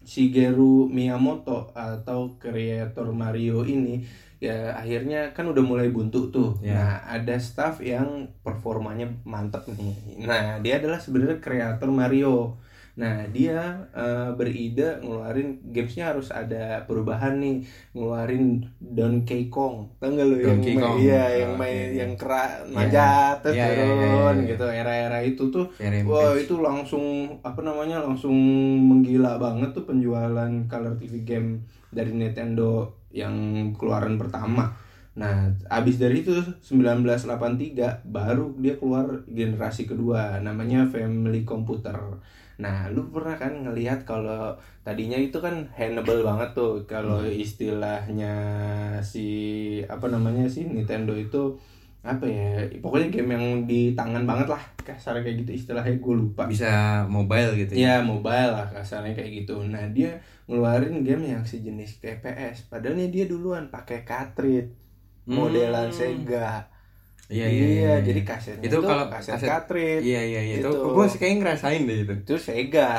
Shigeru Miyamoto atau kreator Mario ini ya akhirnya kan udah mulai buntu tuh. Ya. Nah, ada staff yang performanya mantep nih. Nah, dia adalah sebenarnya kreator Mario. Nah, dia eh, beride ngeluarin gamesnya harus ada perubahan nih, ngeluarin Donkey Kong. Tahu nggak lu yang Donkey main- Kong. Iya, yang Oh, main iya, iya. yang kera manjat terus Iya, iya, iya, turun iya. gitu. Era-era itu tuh Kayak Wah itu langsung apa namanya langsung menggila banget tuh penjualan color TV game dari Nintendo yang keluaran pertama. Nah abis dari itu 1983 baru dia keluar generasi kedua namanya Family Computer. Nah lu pernah kan ngelihat kalau tadinya itu kan handable banget tuh kalau istilahnya si apa namanya si Nintendo itu apa ya pokoknya game yang di tangan banget lah kasarnya kayak gitu istilahnya gue lupa Bisa mobile gitu ya. ya mobile lah kasarnya kayak gitu nah dia ngeluarin game yang sejenis kayak PS padahal nih dia duluan pakai cartridge modelan Hmm. Sega Iya iya. iya, jadi iya. kasetnya itu kalau kaset, kaset- cartridge Iya iya iya. Itu Itu. gue sih kayak ngerasain deh itu. itu Sega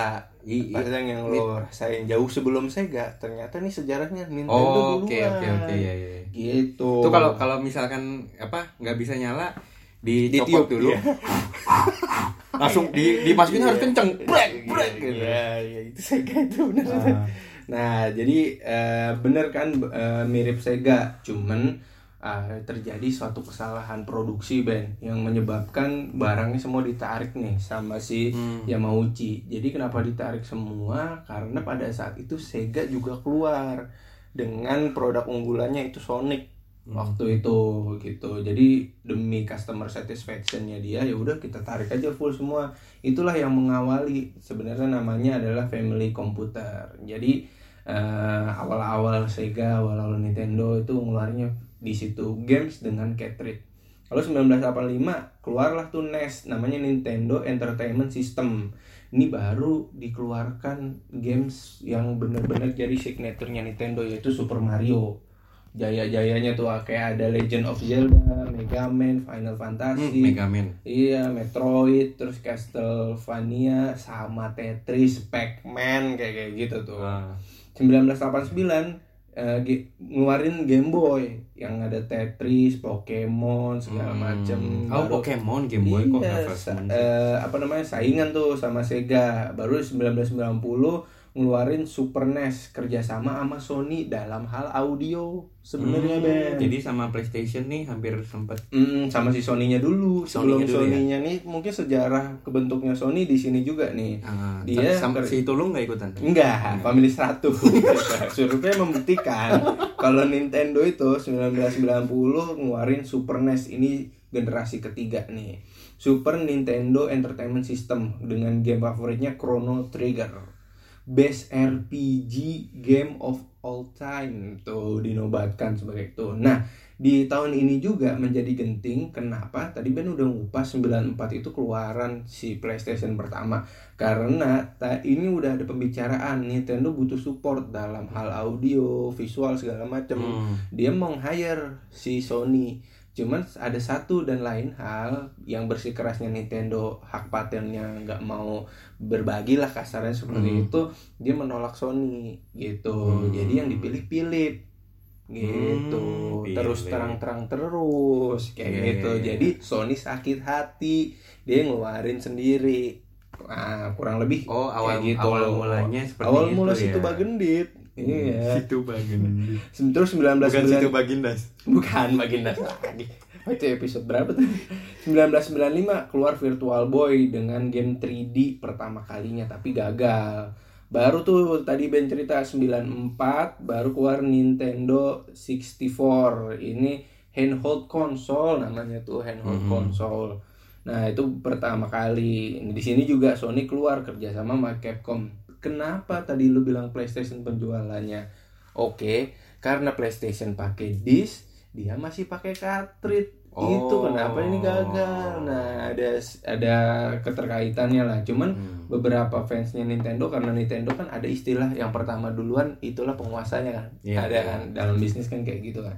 I- i- Padahal yang lo rasain jauh sebelum Sega ternyata nih sejarahnya Nintendo Oh, duluan oke oke oke iya iya. gitu Itu kalau kalau misalkan apa nggak bisa nyala dicopot dulu. iya. Langsung di dimasukin harus kenceng. Brek Iya, brek gitu. Iya, iya, itu Sega itu benar. Ah. Nah, jadi eh, bener kan eh, mirip Sega, cuman eh, terjadi suatu kesalahan produksi Ben yang menyebabkan barangnya semua ditarik nih sama si Hmm. Yamauchi. Jadi kenapa ditarik semua? Karena pada saat itu Sega juga keluar dengan produk unggulannya itu Sonic Hmm. waktu itu gitu jadi demi customer satisfactionnya dia ya udah kita tarik aja full semua itulah yang mengawali sebenarnya namanya adalah family computer jadi eh, awal-awal Sega awal-awal Nintendo itu ngeluarnya di situ games dengan cartridge lalu 1985 keluarlah tuh NES namanya Nintendo Entertainment System ini baru dikeluarkan games yang benar-benar jadi signaturenya Nintendo yaitu Super Mario jaya-jayanya tuh kayak ada Legend of Zelda, Mega Man, Final Hmm, Fantasy, Mega Man. iya Metroid, terus Castlevania, sama Tetris, Pac-Man kayak kayak gitu tuh. Ah. 1989 eh, ge- ngeluarin Game Boy yang ada Tetris, Pokemon segala macem. Oh, Baru- Pokemon Game Boy kok Iya, sa- one? eh, apa namanya saingan tuh sama Sega. Baru 1990 ngeluarin Super NES kerjasama sama Sony dalam hal audio sebenarnya Hmm, Ben. Jadi sama PlayStation nih hampir sempat Mm, sama si Sony-nya dulu. Sebelum Sony-nya dulu ya? Sony-nya nih mungkin sejarah kebentuknya Sony di sini juga nih. ah, Dia ker- si Tulung nggak ikutan? Enggak, Family 100. Survei membuktikan kalau Nintendo itu 1990 ngeluarin Super NES ini generasi ketiga nih. Super Nintendo Entertainment System dengan game favoritnya Chrono Trigger. Best RPG game of all time tuh dinobatkan sebagai itu. Nah, di tahun ini juga menjadi genting kenapa tadi Ben udah ngupas 94 itu keluaran si PlayStation pertama karena ta- ini udah ada pembicaraan Nintendo butuh support dalam hal audio, visual segala macam. Hmm. Dia meng-hire si Sony. Cuman ada satu dan lain hal yang bersikeras Nintendo hak patennya nggak mau berbagi lah kasarnya seperti Hmm. itu dia menolak Sony gitu Hmm. jadi yang dipilih Philip gitu Hmm, terus terang-terang terus kayak Iya, gitu iya, iya. jadi Sony sakit hati dia ngeluarin sendiri nah, kurang lebih Oh, awal kayak gitu awal mulanya seperti awal itu mula ya. situ bagendit iya Situ Bagindas. terus 19 Bukan situ Bagindas. Bukan Bagindas lagi. Oh, itu episode berapa tuh? 1995 keluar Virtual Boy dengan game 3D pertama kalinya tapi gagal. Baru tuh tadi Ben cerita 94 baru keluar Nintendo 64. Ini handheld console namanya tuh handheld Mhm. console. Nah, itu pertama kali. Di sini juga Sony keluar kerjasama sama Capcom. Kenapa tadi lu bilang PlayStation penjualannya? Oke, karena PlayStation pakai disk, dia masih pakai cartridge. Itu Oh. kenapa ini gagal. Nah, ada ada keterkaitannya lah. Cuman Hmm. beberapa fansnya Nintendo karena Nintendo kan ada istilah yang pertama duluan itulah penguasanya kan. Iya, ada iya. kan dalam bisnis kan kayak gitu kan.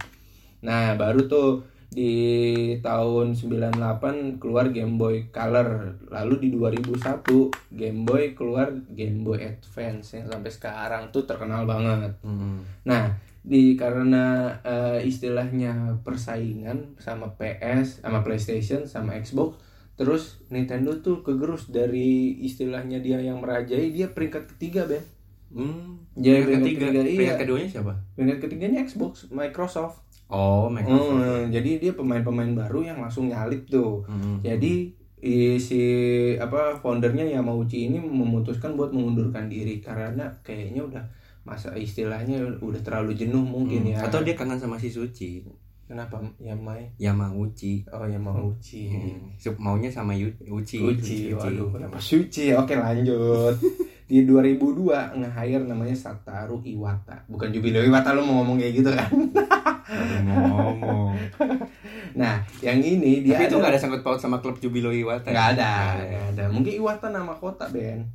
Nah, baru tuh di tahun 98 keluar Game Boy Color. Lalu di 2001 Game Boy keluar Game Boy Advance yang sampai sekarang tuh terkenal banget. Hmm. Nah, di karena eh, istilahnya persaingan sama PS, sama PlayStation, sama Xbox, terus Nintendo tuh kegerus dari istilahnya dia yang merajai, dia peringkat ketiga, Ben. Hmm. Jadi Peringkat peringkat ketiga, ketiga, iya. peringkat keduanya siapa? Peringkat ketiganya Xbox, Microsoft. Oh, Microsoft. Hmm, jadi dia pemain-pemain baru yang langsung nyalip tuh. Hmm. Jadi si apa foundernya Yamauchi ini memutuskan buat mengundurkan diri karena kayaknya udah masa istilahnya udah terlalu jenuh mungkin Hmm. ya. Atau dia kangen sama si Suci, kenapa Yamai? Yamauchi. Oh Yamauchi. Hmm. Sup- Maunya sama Yu- Uchi. Uchi, waduh kenapa Suci? Oke lanjut. Di 2002 nge-hire namanya Sataru Iwata. Bukan Jubilo Iwata lo mau ngomong kayak gitu kan? Baru ngomong. Nah, yang ini dia Tapi itu nggak ada sangkut paut sama klub Jubilo Iwata. Nggak ada, nggak ada. Mungkin Iwata nama kota, Ben.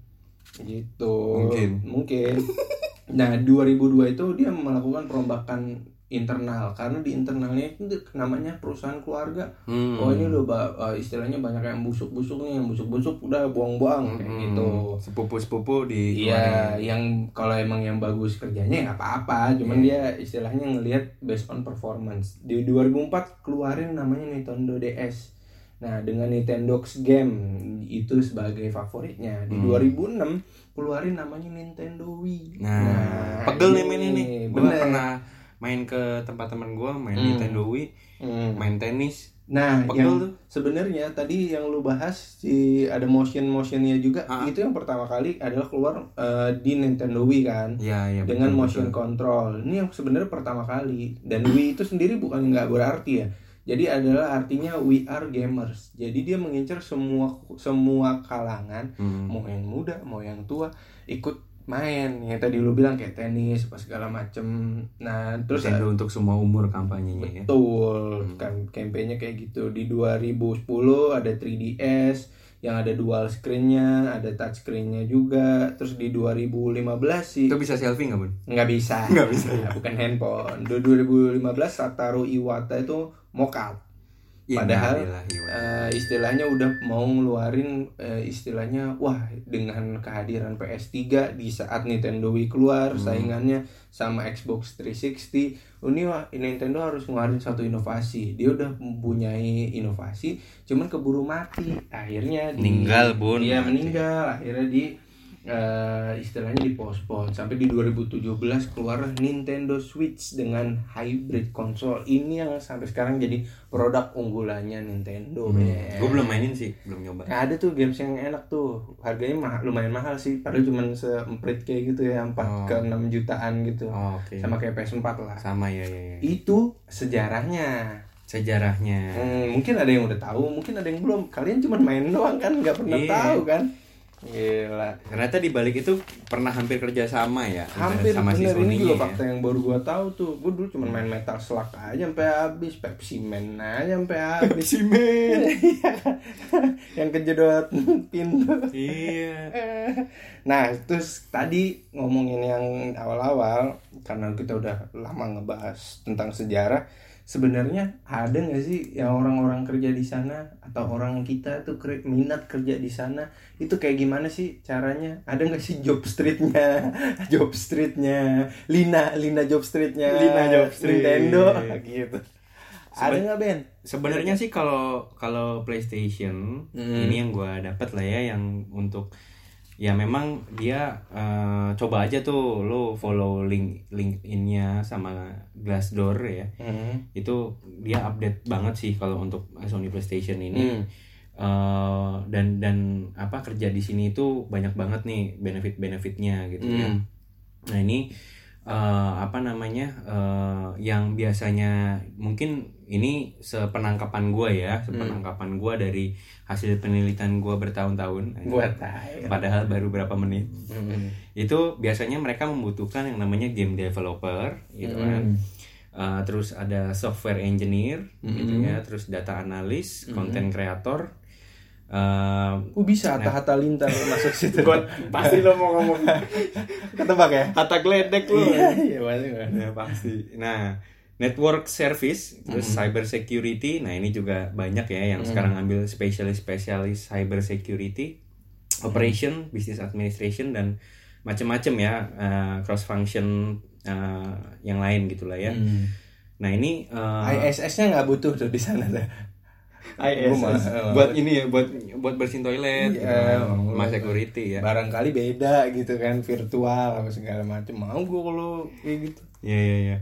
Gitu. Mungkin. Mungkin. Nah, 2002 itu dia melakukan perombakan internal karena di internalnya itu namanya perusahaan keluarga. Hmm. Oh, ini udah ba- eh, istilahnya banyak yang busuk-busuk nih, yang busuk-busuk udah buang-buang kayak Hmm. gitu. Sepupu-sepupu di Iya, yang kalau emang yang bagus kerjanya nggak apa-apa, cuman Iya. dia istilahnya ngelihat based on performance. Di 2004 keluarin namanya Nintendo DS. Nah, dengan Nintendo Game itu sebagai favoritnya. Di Hmm. 2006 keluarin namanya Nintendo Wii. Nah, pegel nih ini. Gue bener. pernah main ke tempat teman gue main Hmm. Nintendo Wii, Hmm. main tenis. Nah, Pegel yang tuh. sebenarnya tadi yang lu bahas si ada motion motionnya juga Ah. itu yang pertama kali adalah keluar eh, di Nintendo Wii kan. Iya, iya. dengan betul, motion betul. control. Ini yang sebenarnya pertama kali dan Wii itu sendiri bukan nggak berarti ya. Jadi adalah artinya we are gamers. Jadi dia mengincar semua semua kalangan, Hmm. mau yang muda, mau yang tua ikut main. Yang tadi lu bilang kayak tenis, apa segala macem. Nah, terus Nintendo untuk semua umur kampanyenya ya. Betul, Hmm. kan kampanye kayak gitu. Di 2010 ada 3DS yang ada dual screen-nya, ada touch screen-nya juga. Terus di 2015 sih Itu bisa selfie nggak bun? nggak bisa. Nggak bisa, Ya, bukan handphone. Di 2015 Sataru Iwata itu mock Padahal eh, istilahnya udah mau ngeluarin eh, istilahnya wah dengan kehadiran PS3 di saat Nintendo Wii keluar Hmm. saingannya sama Xbox 360 ini wah Nintendo harus ngeluarin satu inovasi. Dia udah mempunyai inovasi cuman keburu mati. Akhirnya di- Meninggal, Bun. iya meninggal. Akhirnya di eh, istilahnya dipospon sampai di 2017 keluar Nintendo Switch dengan hybrid konsol ini yang sampai sekarang jadi produk unggulannya Nintendo Hmm. men. Gue belum mainin sih, belum nyoba. Nah, ada tuh games yang enak tuh harganya mah- lumayan mahal sih padahal cuman seemprit kayak gitu ya 4 Oh. ke 6 jutaan gitu Oh, Oke. sama kayak PS4 lah Sama ya ya. ya. itu sejarahnya Sejarahnya. Hmm, mungkin ada yang udah tahu mungkin ada yang belum kalian cuma main doang kan nggak pernah Iya. tahu kan Gila Ternyata di balik itu pernah hampir kerja sama ya hampir sama si bener ini juga ya. fakta yang baru gua tahu tuh gua dulu cuma main Metal Slug aja sampai habis Pepsi Man aja sampai habis Si men. yang kejedot pintu iya. nah terus tadi ngomongin yang awal-awal karena kita udah lama ngebahas tentang sejarah sebenarnya ada nggak sih yang orang-orang kerja di sana atau orang kita tuh ker- minat kerja di sana? Itu kayak gimana sih caranya? Ada nggak sih job streetnya? Job streetnya? Lina Lina job streetnya? Lina job street. Nintendo? Gitu. Ada nggak Ben? Sebenarnya sih kalau kalau PlayStation Hmm. ini yang gua dapat lah ya yang untuk ya memang dia eh, coba aja tuh lo follow link LinkedIn-nya sama Glassdoor ya. Hmm. Itu dia update banget sih kalau untuk Sony PlayStation ini. Hmm. Eh, dan dan apa kerja di sini itu banyak banget nih benefit-benefitnya gitu ya. Hmm. Nah ini eh, apa namanya eh, yang biasanya mungkin ini sepenangkapan gue ya, sepenangkapan gue dari hasil penelitian gue bertahun-tahun. Padahal baru berapa menit. Hmm. Itu biasanya mereka membutuhkan yang namanya game developer, gitu kan. Hmm. Eh, terus ada software engineer, gitu Hmm. ya. Terus data analis, content creator. Eh, Kok bisa Hatta Hatta Lintar masuk situ? Gua pasti lo mau ngomong ketebak ya? kata geledek lu. Iya, iya pasti. Ya pasti. Nah, network service, terus cyber security. Nah, ini juga banyak ya yang sekarang ambil spesialis-spesialis cyber security, operation, business administration dan macam-macam ya cross function yang lain gitulah ya. Hmm. Nah, ini eh, ISS-nya nggak butuh tuh di sana tuh. ISS buat ini ya buat buat bersihin toilet, gitu Iya, kan. mau- sama security ya. Barangkali beda gitu kan virtual apa segala macam. Mau gue kalau kayak gitu. Iya iya iya.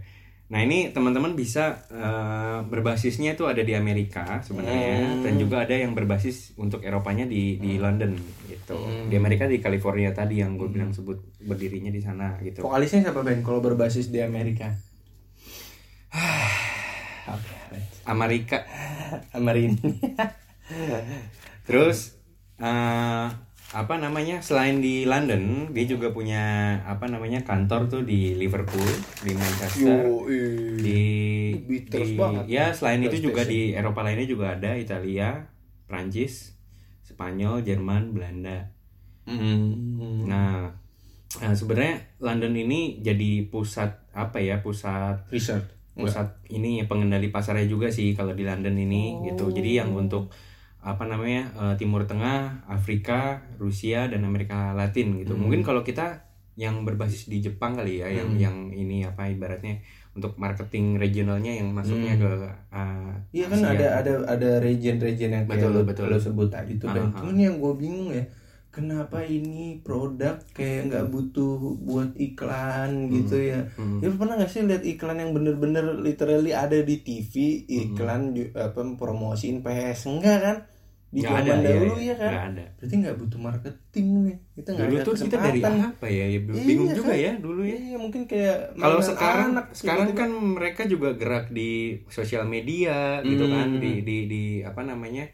Nah ini teman-teman bisa eh, berbasisnya itu ada di Amerika sebenarnya Hmm. dan juga ada yang berbasis untuk Eropanya di di London gitu. Di Amerika di California tadi yang gue bilang sebut berdirinya di sana gitu. Vokalisnya siapa Ben? Kalau berbasis di Amerika? Amerika. Amarin. Terus eh, apa namanya selain di London dia juga punya apa namanya kantor tuh di Liverpool di Manchester di, Beatles di- banget. ya selain itu juga di Eropa lainnya juga ada Italia, Prancis, Spanyol, Jerman, Belanda. Hmm. Nah, nah, sebenarnya London ini jadi pusat apa ya pusat Research. pusat ini ya pengendali pasarnya juga sih kalau di London ini gitu. Jadi yang untuk apa namanya eh, Timur Tengah, Afrika, Rusia dan Amerika Latin gitu. Mungkin kalau kita yang berbasis di Jepang kali ya, yang yang ini apa ibaratnya untuk marketing regionalnya yang masuknya ke eh, Iya kan ada ada ada region-region yang kayak Betul, lo, betul. lo sebut tadi Ah, ah. cuman yang gue bingung ya kenapa ini produk kayak nggak butuh buat iklan gitu ya Hmm. ya pernah nggak sih lihat iklan yang bener-bener literally ada di TV Hmm. iklan ju- apa promosiin PS enggak kan di zaman ada, dahulu iya, ya kan nggak ada. berarti nggak butuh marketing nih kita nggak Dulu ada tuh kita dari apa ya? Ya, Bingung Iya, juga kan? ya dulu ya. iya mungkin kayak Kalau sekarang anak sekarang tiba-tiba. kan mereka juga gerak di sosial media gitu Hmm. kan di di di apa namanya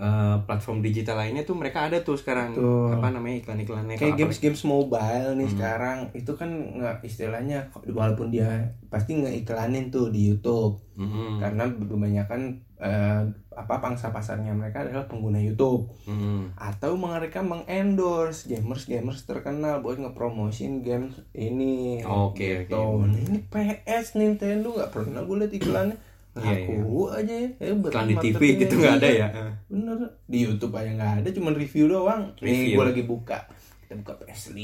eh, platform digital lainnya tuh mereka ada tuh sekarang Tuh. apa namanya iklan-iklannya kayak Kalau games games mobile nih Hmm. sekarang itu kan nggak istilahnya walaupun dia pasti ngeiklanin tuh di YouTube Mm-mm. karena kebanyakan eh, apa pangsa pasarnya mereka adalah pengguna YouTube Mm-mm. atau mereka mengendorse gamers gamers terkenal buat ngepromosin games ini Oke, gitu. oke. Nah, ini PS Nintendo nggak pernah gue liat iklannya Iya. Ngaku aja ya. Hebat Iklan di TV gitu nggak ada ya Bener. Di YouTube aja nggak ada, cuman review doang. Nih Review. gue lagi buka. Kita buka PS5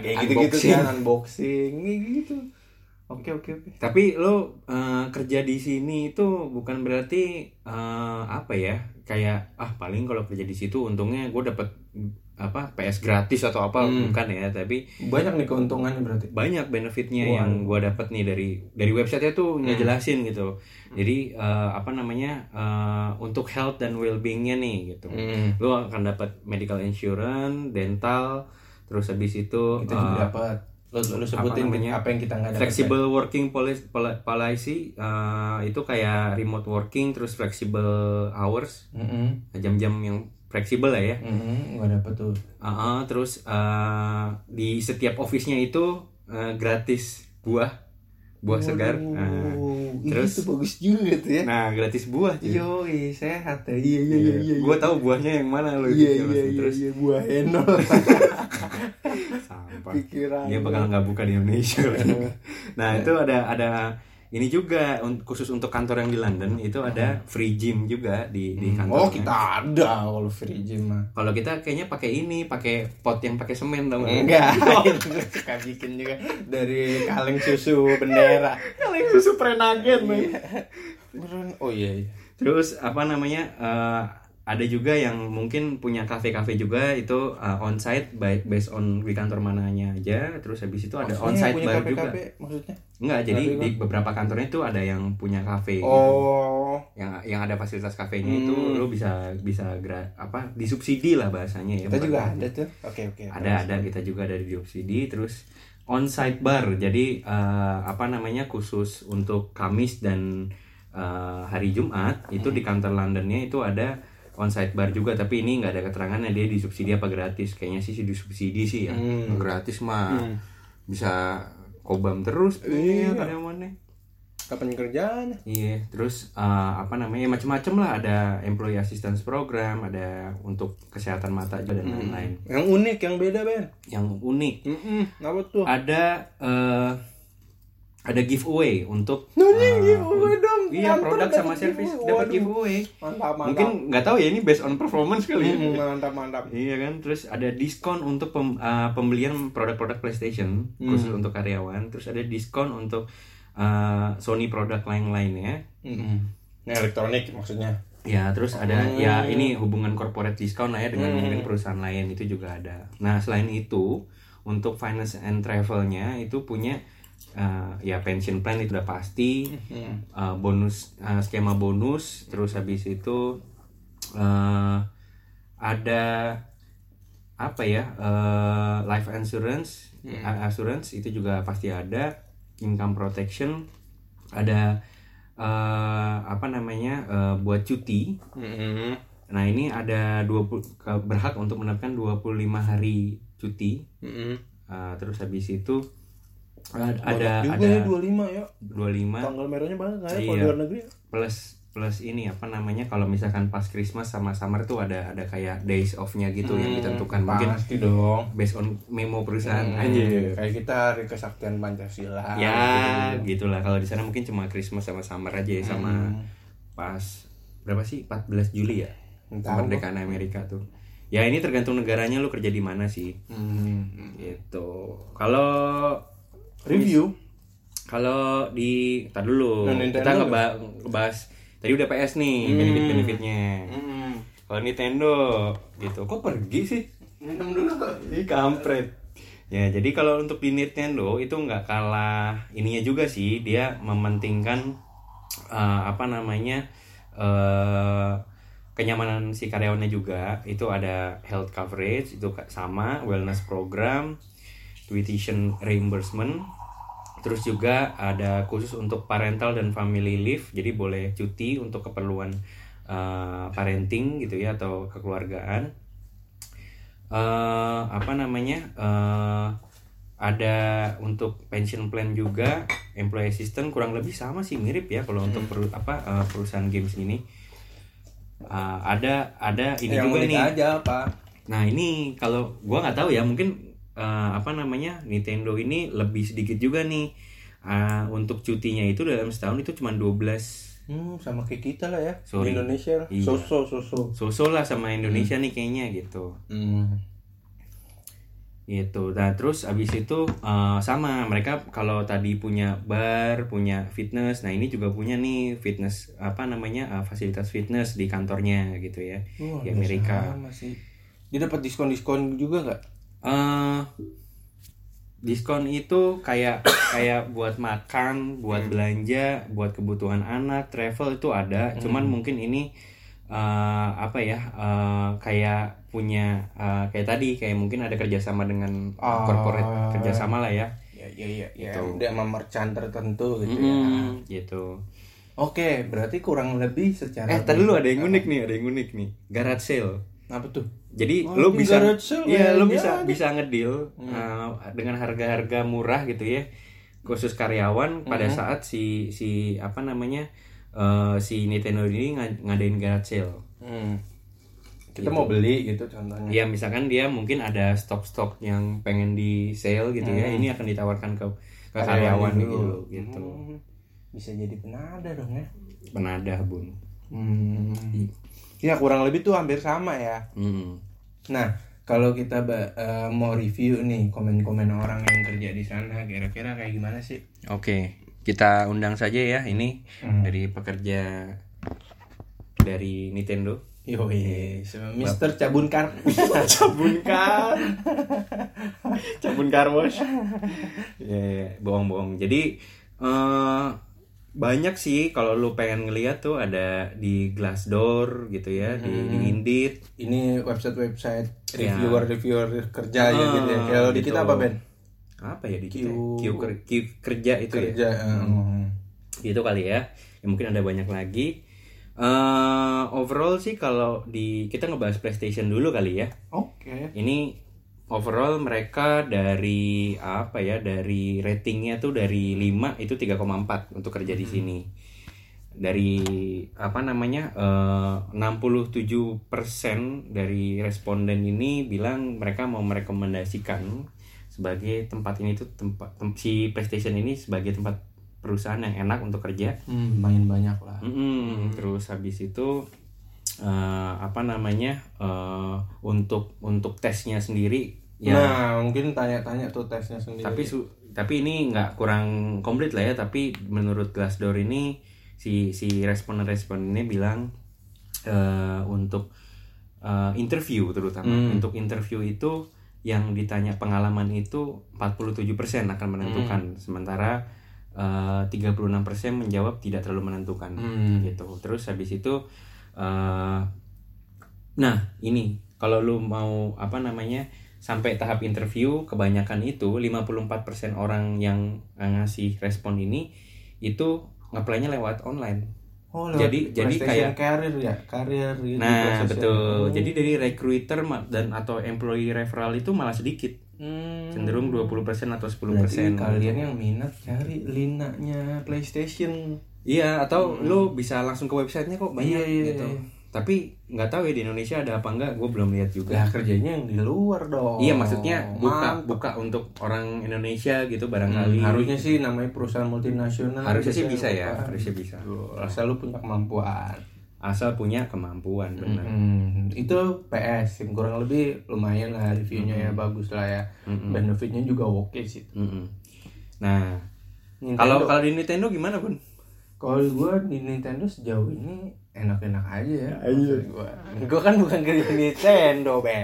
kayak gitu-gitu Unboxing. kan unboxing kayak gitu. Oke oke oke. Tapi lo eh, kerja di sini itu bukan berarti eh, apa ya? Kayak ah paling kalau kerja di situ untungnya gue dapet apa PS gratis atau apa Hmm. bukan ya, tapi Banyak nih keuntungannya berarti. banyak benefitnya Wow. yang gue dapet nih dari dari website tuh Hmm. ngejelasin gitu. Jadi eh, apa namanya eh, untuk health dan well-beingnya nih gitu. Hmm. Lo akan dapat medical insurance, dental, terus habis itu Kita juga eh, dapat. Lo, lo sebutin namanya? apa yang kita nggak dapat. flexible working policy, policy eh, itu kayak remote working terus flexible hours Mm-mm. jam-jam yang fleksibel lah ya Mm-mm, nggak dapat tuh. Uh, uh, terus eh, di setiap office-nya itu eh, gratis buah buah segar Waduh, ih, terus- itu bagus juga tuh ya. nah gratis buah. Yoi, sehat ya. Iya iya iya iya. gue tahu buahnya yang mana lo Iya iya iya terus iya buah henol. sampah Pikiran. dia bakal nggak buka di Indonesia nah itu ada ada ini juga un- khusus untuk kantor yang di London itu ada free gym juga di di kantor Oh kita ada kalau free gym mah. kalau kita kayaknya pakai ini pakai pot yang pakai semen nggak? Enggak, itu suka bikin juga dari kaleng susu bendera. kaleng susu prenagen Beneran. Oh iya iya. terus apa namanya eh, ada juga yang mungkin punya kafe-kafe juga itu uh, onsite by, based on di kantor mananya aja terus habis itu ada Maksudnya onsite punya bar KPKP, juga maksudnya? enggak jadi Kafe di beberapa kantornya itu ada yang punya kafe gitu. Oh. yang yang ada fasilitas kafenya itu Hmm. lu bisa bisa gra, apa disubsidi lah bahasanya ya Kita juga ada tuh. Oke oke. ada ada kita juga ada di subsidi terus onsite bar jadi eh, apa namanya khusus untuk Kamis dan eh, hari Jumat itu di kantor Londonnya itu ada onsite bar juga tapi ini nggak ada keterangannya dia disubsidi apa gratis kayaknya sih disubsidi sih ya Hmm. gratis mah Hmm. bisa kobam terus Iya. iya karyawannya Kapan kerjanya? Iya, terus eh, apa namanya macam-macam lah ada employee assistance program, ada untuk kesehatan mata juga dan lain-lain. Yang unik, yang beda Ben. Yang unik Mm apa tuh? ada eh, ada giveaway untuk Nanya eh, giveaway dong. Iya, produk sama service dapat giveaway. Mantap mantap. Mungkin nggak tahu ya ini based on performance kali ya. Mantap mantap. Iya kan, terus ada diskon untuk pem- eh, pembelian produk-produk PlayStation Hmm. khusus untuk karyawan, terus ada diskon untuk eh, Sony produk lain-lainnya. Mm. Ini elektronik maksudnya. Ya, terus ada Oh. ya ini hubungan corporate discount lah ya dengan Hmm. mungkin perusahaan lain itu juga ada. Nah, selain itu untuk finance and travelnya itu punya uh, ya pension plan itu udah pasti, Mm. uh, bonus uh, skema bonus, terus habis itu uh, ada apa ya uh, life insurance, uh, assurance itu juga pasti ada, income protection, ada uh, apa namanya uh, buat cuti Mm. Nah ini ada 20 ke- berhak untuk mendapatkan 25 hari cuti. Mm. Uh, terus habis itu Banyak ada juga ada ya 25 ya. 25 Tanggal merahnya banget nggak ya kalau Iya. di luar negeri? plus plus ini apa namanya kalau misalkan pas Christmas sama summer tuh ada ada kayak days off-nya gitu yang ditentukan mungkin pasti dong. based on memo perusahaan Hmm, aja. Kayak kita hari kesaktian Pancasila. Ya, gitulah. Kalau di sana mungkin cuma Christmas sama summer aja ya, sama Hmm. pas berapa sih 14 Juli ya? Kemerdekaan Amerika tuh. Ya ini tergantung negaranya lu kerja di mana sih. Hmm. Gitu. Kalau Review. kalau di tar dulu Nah, Nintendo kita ngeba- ngebahas tadi udah PS nih benefit-benefitnya. Hmm. Kalau Nintendo gitu. Kok pergi sih? Minum dulu. Ih kampret. Ya jadi kalau untuk di Nintendo itu nggak kalah ininya juga sih dia mementingkan eh, apa namanya eh, kenyamanan si karyawannya juga itu ada health coverage itu sama wellness program tuition reimbursement. Terus juga ada khusus untuk parental dan family leave jadi boleh cuti untuk keperluan eh, parenting gitu ya atau kekeluargaan. Eh apa namanya? Eh ada untuk pension plan juga employee assistant kurang lebih sama sih mirip ya kalau untuk peru- apa eh, perusahaan games ini. Eh, ada ada ini Yang juga nih. aja apa? nah ini kalau gua nggak tahu ya mungkin eh, apa namanya Nintendo ini lebih sedikit juga nih Eh, untuk cutinya itu dalam setahun itu cuma 12 Hmm, sama kayak kita lah ya. Sorry. Di Indonesia. Iya. Soso, soso. Sosol lah sama Indonesia nih kayaknya gitu Hmm. gitu nah terus abis itu eh, sama mereka kalau tadi punya bar punya fitness nah ini juga punya nih fitness apa namanya eh, fasilitas fitness di kantornya gitu ya Wah, di Amerika sama sih. Dia dapat diskon-diskon juga nggak? Eh diskon itu kayak kayak buat makan buat belanja buat kebutuhan anak travel itu ada cuman mungkin ini eh, apa ya eh, kayak punya eh, kayak tadi kayak mungkin ada kerjasama dengan Ah. corporate kerjasama lah ya Ya, ya, ya, ya. Gitu. Dia sama merchant tertentu gitu ya. Mm, gitu Oke, berarti kurang lebih secara eh tadi lu ada yang unik nih ada yang unik nih garage sale apa tuh? jadi Oh, lu bisa iya men. lu Ya, bisa ada. bisa ngedil uh, dengan harga-harga murah gitu ya khusus karyawan pada saat si si apa namanya uh, si Nintendo ini nga- ngadain garage sale Hmm. Kita mau beli gitu contohnya. ya misalkan dia mungkin ada stok-stok yang pengen di sale gitu ya ini akan ditawarkan ke ke karyawan Karyawan gitu dulu. gitu Hmm. Bisa jadi penada dong ya. penadah bun Hmm. Ya kurang lebih tuh hampir sama ya. Hmm. Nah, kalau kita eh, mau review nih komen-komen orang yang kerja di sana, kira-kira kayak gimana sih? Oke, kita undang saja ya ini Hmm. dari pekerja dari Nintendo. Yoi, Mister Cabunkar. Cabun kar, cabun car wash. Ya, ya, bohong-bohong. Jadi eh banyak sih kalau lu pengen ngeliat tuh ada di Glassdoor gitu ya, di, di Indeed. Ini website-website Ya. reviewer-reviewer kerja ya Ah, gitu ya. Kalau di gitu. kita apa, Ben? Apa ya di kita? Q- Q, ker- Q kerja itu ya. Kerja. eh, gitu kali ya. ya mungkin ada banyak lagi Eh overall sih kalau di kita ngebahas PlayStation dulu kali ya Oke. ini overall mereka dari apa ya dari ratingnya tuh dari 5 itu 3,4 untuk kerja di sini dari apa namanya eh, 67% dari responden ini bilang mereka mau merekomendasikan sebagai tempat ini tuh tempat tem- si PlayStation ini sebagai tempat perusahaan yang enak untuk kerja Hmm, main banyak lah. Mm-mm. Terus habis itu eh, apa namanya eh, untuk untuk tesnya sendiri ya. Nah, mungkin tanya-tanya tuh tesnya sendiri. Tapi su- tapi ini nggak kurang komplit lah ya. Tapi menurut Glassdoor ini si si responden-responden ini bilang eh, untuk eh, interview terutama Hmm. untuk interview itu yang ditanya pengalaman itu 47% akan menentukan sementara eh, 36% menjawab tidak terlalu menentukan Hmm. gitu terus habis itu eh nah ini kalau lu mau apa namanya sampai tahap interview kebanyakan itu 54% orang yang ngasih respon ini itu ngeplay-nya lewat online Oh, lewat Jadi- jadi kayak- karir ya, karir gitu. nah PlayStation. betul Oh. jadi dari recruiter dan atau employee referral itu malah sedikit Hmm. cenderung 20% atau 10% Berarti kalian yang minat cari linanya PlayStation. Iya, atau lu bisa langsung ke websitenya kok banyak Iya, iya, gitu. iya. Tapi nggak tahu ya di Indonesia ada apa enggak, gue belum lihat juga. Lah kerjanya yang di luar dong. Iya, maksudnya buka Mantap. buka untuk orang Indonesia gitu Hmm, barangkali. harusnya sih namanya perusahaan multinasional. Harusnya sih bisa ya, buka. harusnya bisa. Asal lu punya kemampuan. Asal punya kemampuan, benar. Hmm, itu PS yang kurang lebih lumayan lah reviewnya ya bagus lah ya. Benefitnya juga oke sih. Mm-mm. Nah, kalau kalau di Nintendo gimana, Bun? Kalau gue di Nintendo sejauh ini enak-enak aja ya. Maksud Gua. Gua kan bukan kerja Nintendo, be.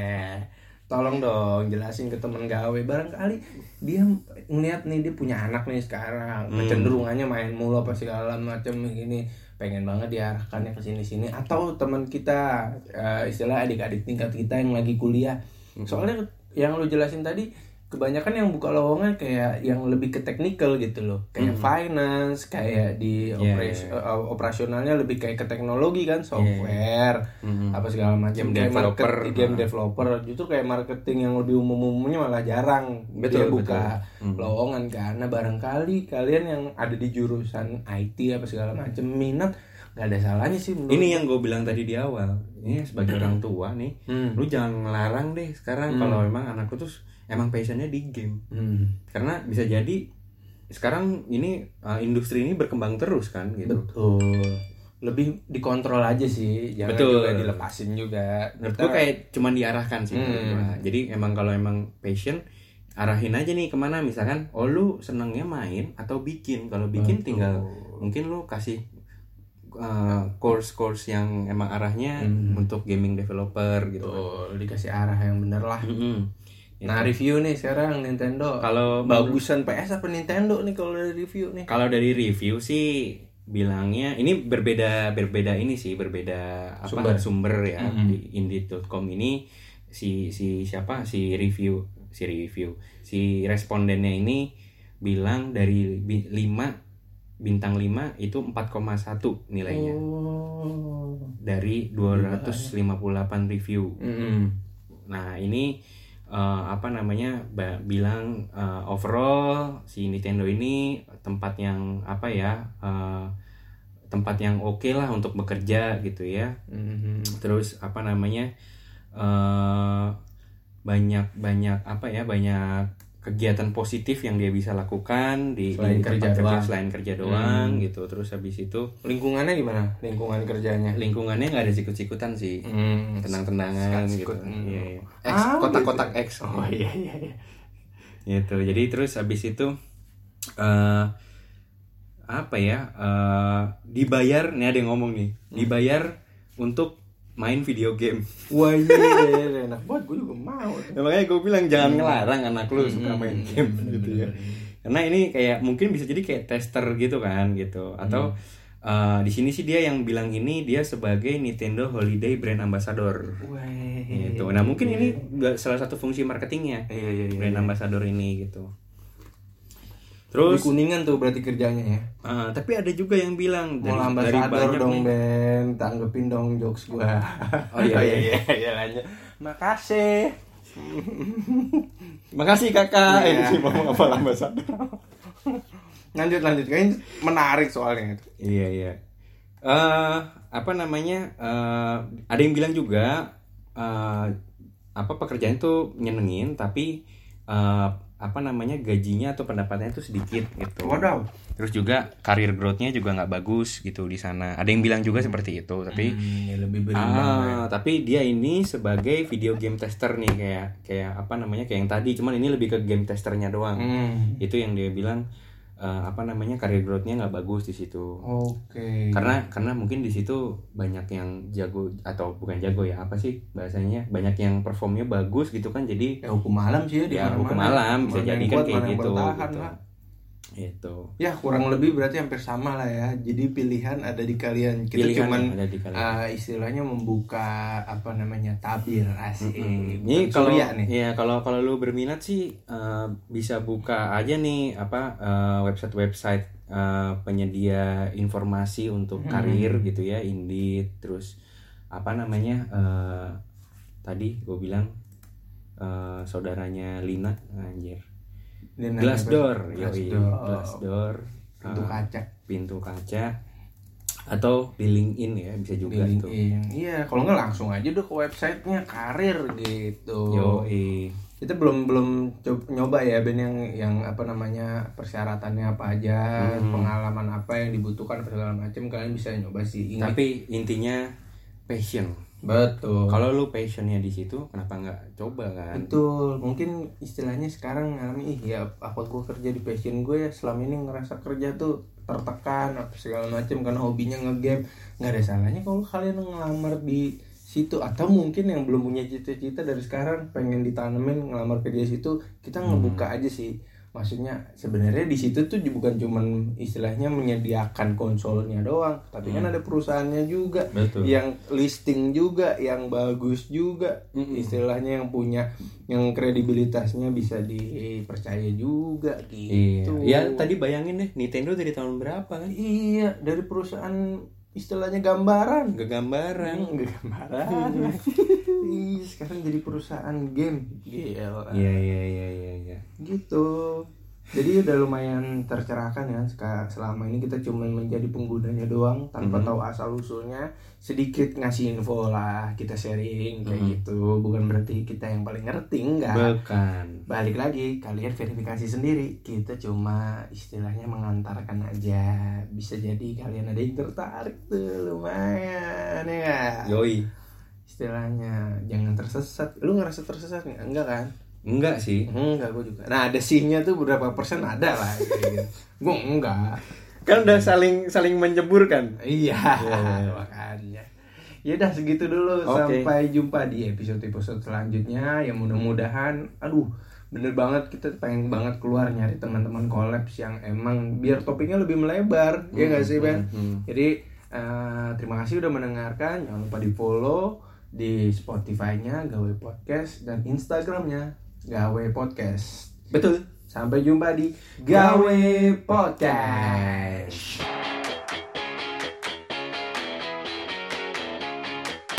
Tolong dong jelasin ke temen gawe. Barangkali dia ngeliat nih dia punya anak nih sekarang. Kecenderungannya main mulu apa segala macam gini. Pengen banget diarahkannya ke sini-sini. Atau teman kita eh, istilah adik-adik tingkat kita yang lagi kuliah. Soalnya yang lu jelasin tadi kebanyakan yang buka lowongan kayak yang lebih ke teknikal gitu loh kayak finance kayak di Yeah, operas- eh, operasionalnya lebih kayak ke teknologi kan software Mhm. apa segala macam Game Kayak developer. market- game developer justru kayak marketing yang lebih umum-umumnya malah jarang Betul, dia buka betul. Mhm. lowongan karena barangkali kalian yang ada di jurusan IT apa segala macam minat nggak ada salahnya sih menurut Ini yang gue bilang tadi di awal. Ini sebagai orang tua nih, Hmm. lu jangan ngelarang deh sekarang kalau emang anakku tuh emang passionnya di game. Hmm. karena bisa jadi sekarang ini uh, industri ini berkembang terus kan gitu betul lebih dikontrol aja sih jangan Betul. juga dilepasin juga menurut Kita- gue kayak cuman diarahkan sih Hmm. gua. jadi emang kalau emang passion arahin aja nih ke mana misalkan oh lu senengnya main atau bikin kalau bikin Betul. tinggal mungkin lu kasih uh, course-course yang emang arahnya Hmm. untuk gaming developer gitu kan. Betul, dikasih arah yang bener lah Mm-mm. Nah review nih sekarang Nintendo. Kalau bagusan PS apa Nintendo nih kalau dari review nih? Kalau dari review sih bilangnya ini berbeda berbeda ini sih berbeda apa Sumber. sumber, ya Mm-mm. di indeed.com ini. Si si siapa? Si review si review. Si respondennya ini bilang dari 5 bintang 5 itu 4,1 nilainya. Oh. Dari 258 review. Mm-mm. Nah, ini eh, apa namanya? bilang eh, overall si Nintendo ini tempat yang apa ya? eh, tempat yang oke lah untuk bekerja gitu ya. Mhm. Terus apa namanya? eh banyak banyak apa ya? Banyak kegiatan positif yang dia bisa lakukan di, Selain di kerja tempat doang. selain kerja doang Hmm. gitu. Terus habis itu lingkungannya gimana lingkungan kerjanya lingkungannya nggak ada sikut-sikutan sih. Hmm. tenang-tenangan gitu. Hmm. Iya, iya. X, Ah, kotak-kotak X. oh iya iya iya Gitu. Jadi terus habis itu eh apa ya? eh dibayar, nih ada yang ngomong nih. Hmm. Dibayar untuk main video game. wah iya enak banget gue juga mau Ya, makanya gue bilang jangan ngelarang anak lu suka Hmm. main game gitu ya. Karena ini kayak mungkin bisa jadi kayak tester gitu kan gitu. Atau Hmm. eh, di sini sih dia yang bilang ini dia sebagai Nintendo Holiday Brand Ambassador. Wah. gitu. Nah mungkin ini salah satu fungsi marketingnya Iya iya iya. brand ambassador ini gitu. Di Terus, kuningan tuh berarti kerjanya ya. eh, tapi ada juga yang bilang Mau dari, dari ambasador banyak dong nih. Ben, tanggepin dong jokes gua. Oh, iya, iya. iya iya lanjut. Makasih. Makasih kakak. Iya. Eh, mau apa ambassador? Lanjut lanjut kayaknya menarik soalnya itu. iya iya. Eh apa namanya? eh ada yang bilang juga eh apa pekerjaan itu nyenengin tapi eh apa namanya gajinya atau pendapatannya itu sedikit gitu. Wadaw. Terus juga karir growth-nya juga nggak bagus gitu di sana. Ada yang bilang juga seperti itu, tapi Hmm, ya lebih berimbang. ya. ah, tapi dia ini sebagai video game tester nih kayak kayak apa namanya kayak yang tadi, cuman ini lebih ke game testernya doang. Hmm. Itu yang dia bilang eh, apa namanya karir growth-nya nggak bagus di situ. Oke. Karena karena mungkin di situ banyak yang jago atau bukan jago ya apa sih bahasanya banyak yang performnya bagus gitu kan jadi ya hukum malam sih ya di ya hukum alam bisa jadi kan kayak gitu, bertahan gitu. lah. Itu. Ya kurang lebih berarti hampir sama lah ya. Jadi pilihan ada di kalian. Kita Pilihan cuman ada di kalian. ah, istilahnya membuka apa namanya tabir asik. Ini kalau surya nih. ya kalau kalau lu berminat sih eh, bisa buka aja nih apa eh, website-website eh, penyedia informasi untuk Hmm. karir gitu ya, Indeed, terus apa namanya eh, tadi gue bilang eh, saudaranya Lina anjir. Dia nanya Glassdoor, apa? yoi. Glassdoor. Glassdoor, Pintu eh, kaca. pintu kaca atau di LinkedIn ya bisa juga Di tuh. Iya, kalau nggak langsung aja deh ke websitenya karir gitu. Yoi. Kita belum belum coba, nyoba ya Ben yang yang apa namanya persyaratannya apa aja, Hmm. pengalaman apa yang dibutuhkan segala macam kalian bisa nyoba sih. Ingat. Tapi intinya passion. Betul. Kalau lu passionnya di situ, kenapa nggak coba kan? Betul, mungkin istilahnya sekarang ngalami ih ya apa gue kerja di passion gue ya selama ini ngerasa kerja tuh tertekan apa segala macam karena hobinya ngegame. Nggak ada salahnya kalau kalian ngelamar di situ. Atau mungkin yang belum punya cita-cita dari sekarang pengen ditanemin ngelamar kerja di situ kita ngebuka aja sih maksudnya sebenarnya di situ tuh bukan cuman istilahnya menyediakan konsolnya doang tapi kan ada perusahaannya juga Betul. yang listing juga yang bagus juga Mm-mm. istilahnya yang punya yang kredibilitasnya bisa dipercaya juga Iya. gitu Ya tadi bayangin deh, Nintendo dari tahun berapa kan? iya dari perusahaan istilahnya gambaran gambaran. Enggak gambaran Ih, sekarang jadi perusahaan game gila Iya iya iya iya. iya. gitu Jadi udah lumayan tercerahkan ya selama ini kita cuma menjadi penggunanya doang tanpa Mhm. tahu asal usulnya sedikit ngasih info lah kita sharing kayak Mhm. gitu bukan berarti kita yang paling ngerti enggak Bukan. balik lagi kalian verifikasi sendiri kita cuma istilahnya mengantarkan aja bisa jadi kalian ada yang tertarik tuh lumayan ya? Yoi. Istilahnya. Jangan tersesat. Lu ngerasa tersesat nggak? Enggak kan? Enggak sih. enggak gue juga. Nah ada sihnya tuh berapa persen? Ada lah. Gitu. gue enggak. Kan udah saling saling menjeburkan. iya. Iya. makanya. Ya udah segitu dulu. Oke. sampai jumpa di episode episode selanjutnya. Yang mudah-mudahan aduh bener banget. Kita pengen banget keluar nyari teman-teman kolaps yang emang biar topiknya lebih melebar. Ya nggak sih Ben? Hmm. jadi eh, terima kasih udah mendengarkan. Jangan lupa di follow di Spotify-nya Gawe Podcast dan Instagramnya Gawe Podcast Betul. sampai jumpa di Gawe Podcast